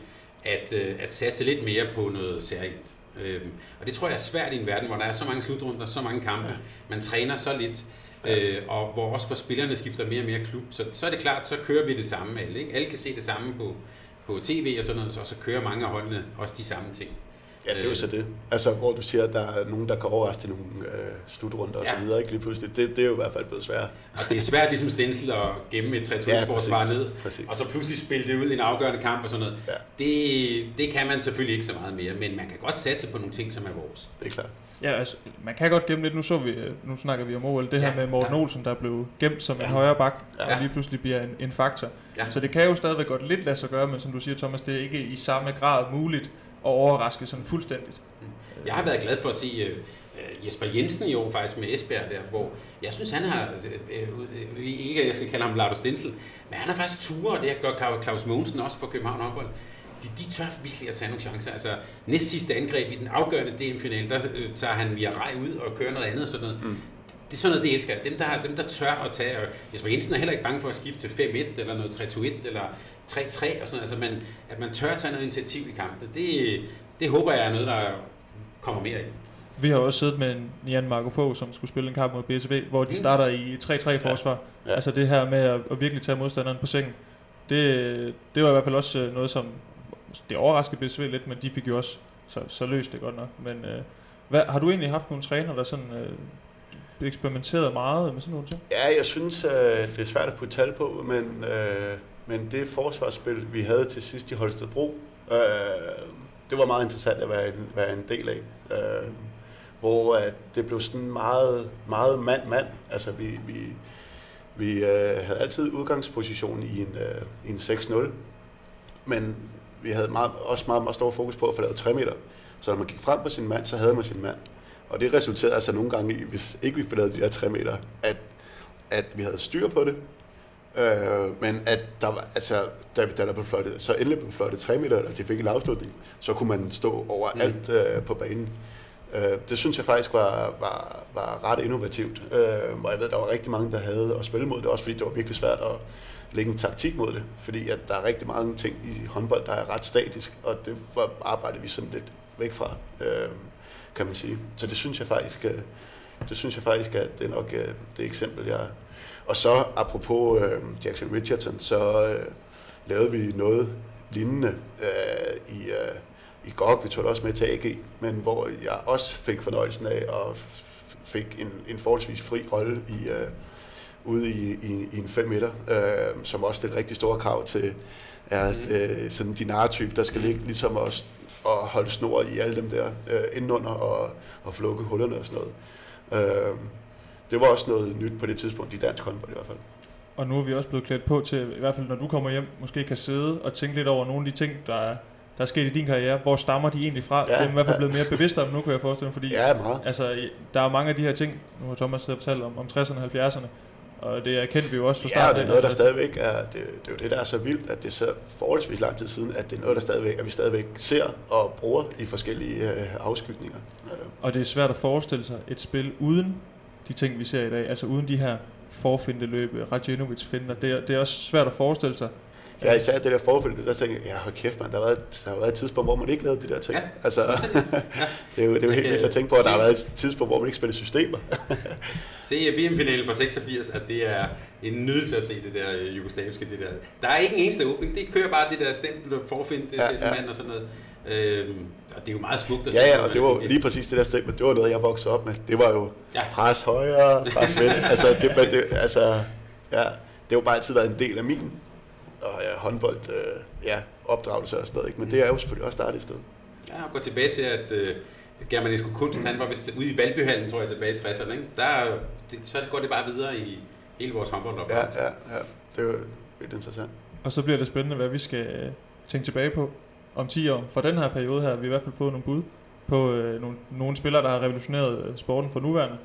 at, øh, at satse lidt mere på noget særligt. Øhm, og det tror jeg er svært i en verden, hvor der er så mange slutrunder, så mange kampe. Man træner så lidt, øh, og hvor også for spillerne skifter mere og mere klub. Så, så er det klart, så kører vi det samme alle. Ikke? Alle kan se det samme på, på tv og sådan noget, så, så kører mange af holdene også de samme ting. Ja, det er jo så det. Altså, hvor du siger, at der er nogen, der kan overraske til nogle øh, slutrunder og ja. så videre, ikke lige pludselig. Det, det er jo i hvert fald blevet svært. Og det er svært ligesom Stensel at gemme et 3 ja, forsvar ned, præcis. og så pludselig spille det ud i en afgørende kamp og sådan noget. Ja. Det, det kan man selvfølgelig ikke så meget mere, men man kan godt satse på nogle ting, som er vores. Det er klart. Ja, altså, man kan godt gemme lidt. Nu, så vi, nu snakker vi om OL. Det her ja, med Morten ja. Olsen, der blev gemt som ja. en højre bak, ja. og lige pludselig bliver en, en faktor. Ja. Så det kan jo stadigvæk godt lidt lade sig gøre, men som du siger, Thomas, det er ikke i samme grad muligt at overraske sådan fuldstændigt. Jeg har været glad for at se uh, Jesper Jensen i år faktisk med Esbjerg der, hvor jeg synes, han har, uh, uh, ikke at jeg skal kalde ham Lardo Stensel, men han har faktisk ture, og det gør Claus Mogensen også for København håndbold. De, de tør virkelig at tage nogle chancer. Altså, næst sidste angreb i den afgørende DM-finale, der uh, tager han via rej ud og kører noget andet og sådan noget. Mm. Det er sådan noget, det elsker Dem der, dem, der tør at tage, og Jesper Jensen er heller ikke bange for at skifte til 5-1, eller noget 3-2-1, eller 3-3, og sådan Altså, man, at man tør at tage noget initiativ i kampen, det, det håber jeg er noget, der kommer mere i. Vi har også siddet med en Jan Marco Fogh, som skulle spille en kamp mod BSV, hvor de mm. starter i 3-3 forsvar. Ja. Ja. Altså det her med at, at virkelig tage modstanderen på sengen. Det, det var i hvert fald også øh, noget, som det overraskede BSV lidt, men de fik jo også så, så løst det godt nok. Men øh, hvad, har du egentlig haft nogle træner, der sådan øh, eksperimenteret meget med sådan nogle ting? Ja, jeg synes, øh, det er svært at putte tal på, men, øh, men det forsvarsspil, vi havde til sidst i Holstebro, Øh, det var meget interessant at være en, være en del af. Øh, hvor at det blev sådan meget, meget mand-mand. Altså vi, vi, vi øh, havde altid udgangsposition i en, øh, i en 6-0, men vi havde meget, også meget, meget stor fokus på at få lavet 3 meter. Så når man gik frem på sin mand, så havde man sin mand. Og det resulterede altså nogle gange i, hvis ikke vi fik lavet de der 3 meter, at, at vi havde styr på det, Øh, men at der var, altså, da, da der blev fløjtet, så endelig blev fløjtet 3 meter, og de fik en afslutning, så kunne man stå overalt mm. øh, på banen. Øh, det synes jeg faktisk var, var, var ret innovativt, øh, og jeg ved, der var rigtig mange, der havde at spille mod det, også fordi det var virkelig svært at lægge en taktik mod det, fordi at der er rigtig mange ting i håndbold, der er ret statisk, og det var arbejdet vi sådan lidt væk fra, øh, kan man sige. Så det synes jeg faktisk, øh, det synes jeg faktisk, at det er nok øh, det eksempel, jeg, og så apropos øh, Jackson Richardson, så øh, lavede vi noget lignende øh, i, øh, i GOG. Vi tog det også med til AG, men hvor jeg også fik fornøjelsen af og fik en, en forholdsvis fri rolle i, øh, ude i, i, i en 5 meter, øh, som også det rigtig store krav til er mm. øh, sådan din type der skal ligge ligesom også og holde snor i alle dem der øh, indenunder og, og flukke hullerne og sådan noget. Øh, det var også noget nyt på det tidspunkt i dansk håndbold i hvert fald. Og nu er vi også blevet klædt på til, i hvert fald når du kommer hjem, måske kan sidde og tænke lidt over nogle af de ting, der er, der er sket i din karriere. Hvor stammer de egentlig fra? Ja, det er i hvert fald blevet mere bevidst om nu, kan jeg forestille mig. Fordi, ja, meget. Altså, der er mange af de her ting, nu har Thomas siddet og fortalt om, om 60'erne og 70'erne, og det erkendte vi jo også fra start. Ja, det er noget, der altså- stadigvæk er, det, det er jo det, der er så vildt, at det er så forholdsvis lang tid siden, at det er noget, der stadigvæk, at vi stadigvæk ser og bruger i forskellige øh, afskygninger. Og det er svært at forestille sig et spil uden de ting, vi ser i dag. Altså uden de her forfindeløb, Radjenovic finder. Det er, det er også svært at forestille sig. Ja, især det der forfælde, der tænker jeg, ja, hold kæft, man, der har, været, der har været et tidspunkt, hvor man ikke lavede de der ting. Ja, altså, ja. det, er jo, det er jo helt vildt at tænke på, at der har været et tidspunkt, hvor man ikke spiller systemer. se VM-finalen fra 86, at det er en nydelse at se det der øh, jugoslaviske. Det der. Der er ikke en eneste åbning, det kører bare det der stempel forfinde, det ja, ja. mand og sådan noget. Øhm, og det er jo meget smukt at se. Ja, ja, og det var lige præcis det der statement, det var noget, jeg voksede op med. Det var jo ja. pres højre, pres venstre. altså, det, det, altså, ja, det var bare altid været en del af min og ja, håndbold, øh, ja, opdragelse og sådan noget. Ikke? Men det er jo selvfølgelig også startet i stedet. Ja, og gå tilbage til, at øh, germanisk kunst, han var vist ude i Valbyhallen, tror jeg, tilbage i 60'erne. Ikke? Der, det, så går det bare videre i hele vores håndboldopdragelse. Ja, ja, ja. Det er jo lidt interessant. Og så bliver det spændende, hvad vi skal øh, tænke tilbage på om 10 år. For den her periode her har vi i hvert fald fået nogle bud på øh, nogle, nogle spillere, der har revolutioneret øh, sporten for nuværende.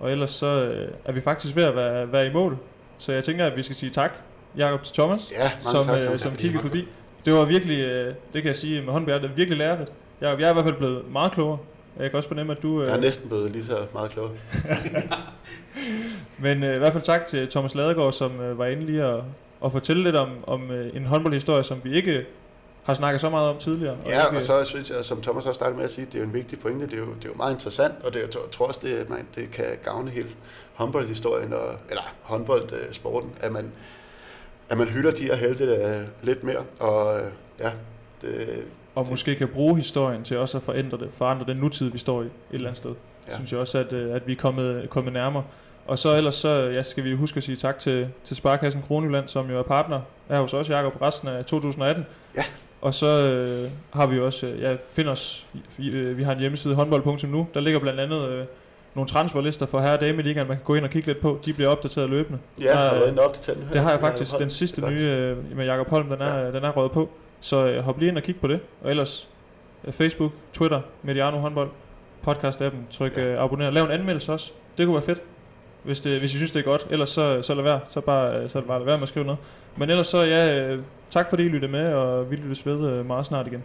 Og ellers så øh, er vi faktisk ved at være, være i mål. Så jeg tænker, at vi skal sige tak Jakob til Thomas, ja, som, tak, Thomas, som kiggede forbi. Det var virkelig, øh, det kan jeg sige med er virkelig lærerigt. Jeg, jeg er i hvert fald blevet meget klogere. Jeg kan også fornemme, at du... Jeg er øh, næsten blevet lige så meget klogere. Men øh, i hvert fald tak til Thomas Ladegaard, som øh, var inde lige at, at fortælle lidt om, om øh, en håndboldhistorie, som vi ikke har snakket så meget om tidligere. Og ja, ikke, og så synes jeg, som Thomas også startede med at sige, det er jo en vigtig pointe, det er jo, det er jo meget interessant, og det, jeg tror også, det, man, det kan gavne hele håndboldhistorien, og, eller håndboldsporten, at man, at man hylder de her helte lidt mere, og øh, ja, det, og det, måske kan bruge historien til også at forandre, det, forandre den nutid, vi står i et eller andet sted. Ja. Synes jeg også, at, øh, at vi er kommet, kommet nærmere. Og så ellers så ja, skal vi huske at sige tak til, til Sparkassen Kronjylland, som jo er partner er hos os, Jacob, resten af 2018. Ja. Og så øh, har vi også, ja, find os, vi, øh, vi har en hjemmeside, håndbold.nu, der ligger blandt andet øh, nogle transferlister for herre og dame ligaen, man kan gå ind og kigge lidt på. De bliver opdateret løbende. Ja, der, har været opdatering. Det har jeg faktisk. Den sidste nye øh, med Jakob Holm, den er, ja. den er røget på. Så øh, hop lige ind og kig på det. Og ellers øh, Facebook, Twitter, Mediano håndbold, podcast-appen, tryk ja. øh, abonner. Lav en anmeldelse også. Det kunne være fedt. Hvis, det, hvis I synes, det er godt. Ellers så, så lad være. Så bare, øh, så bare lad være med at skrive noget. Men ellers så, ja, øh, tak fordi I lyttede med, og vi lyttes ved øh, meget snart igen.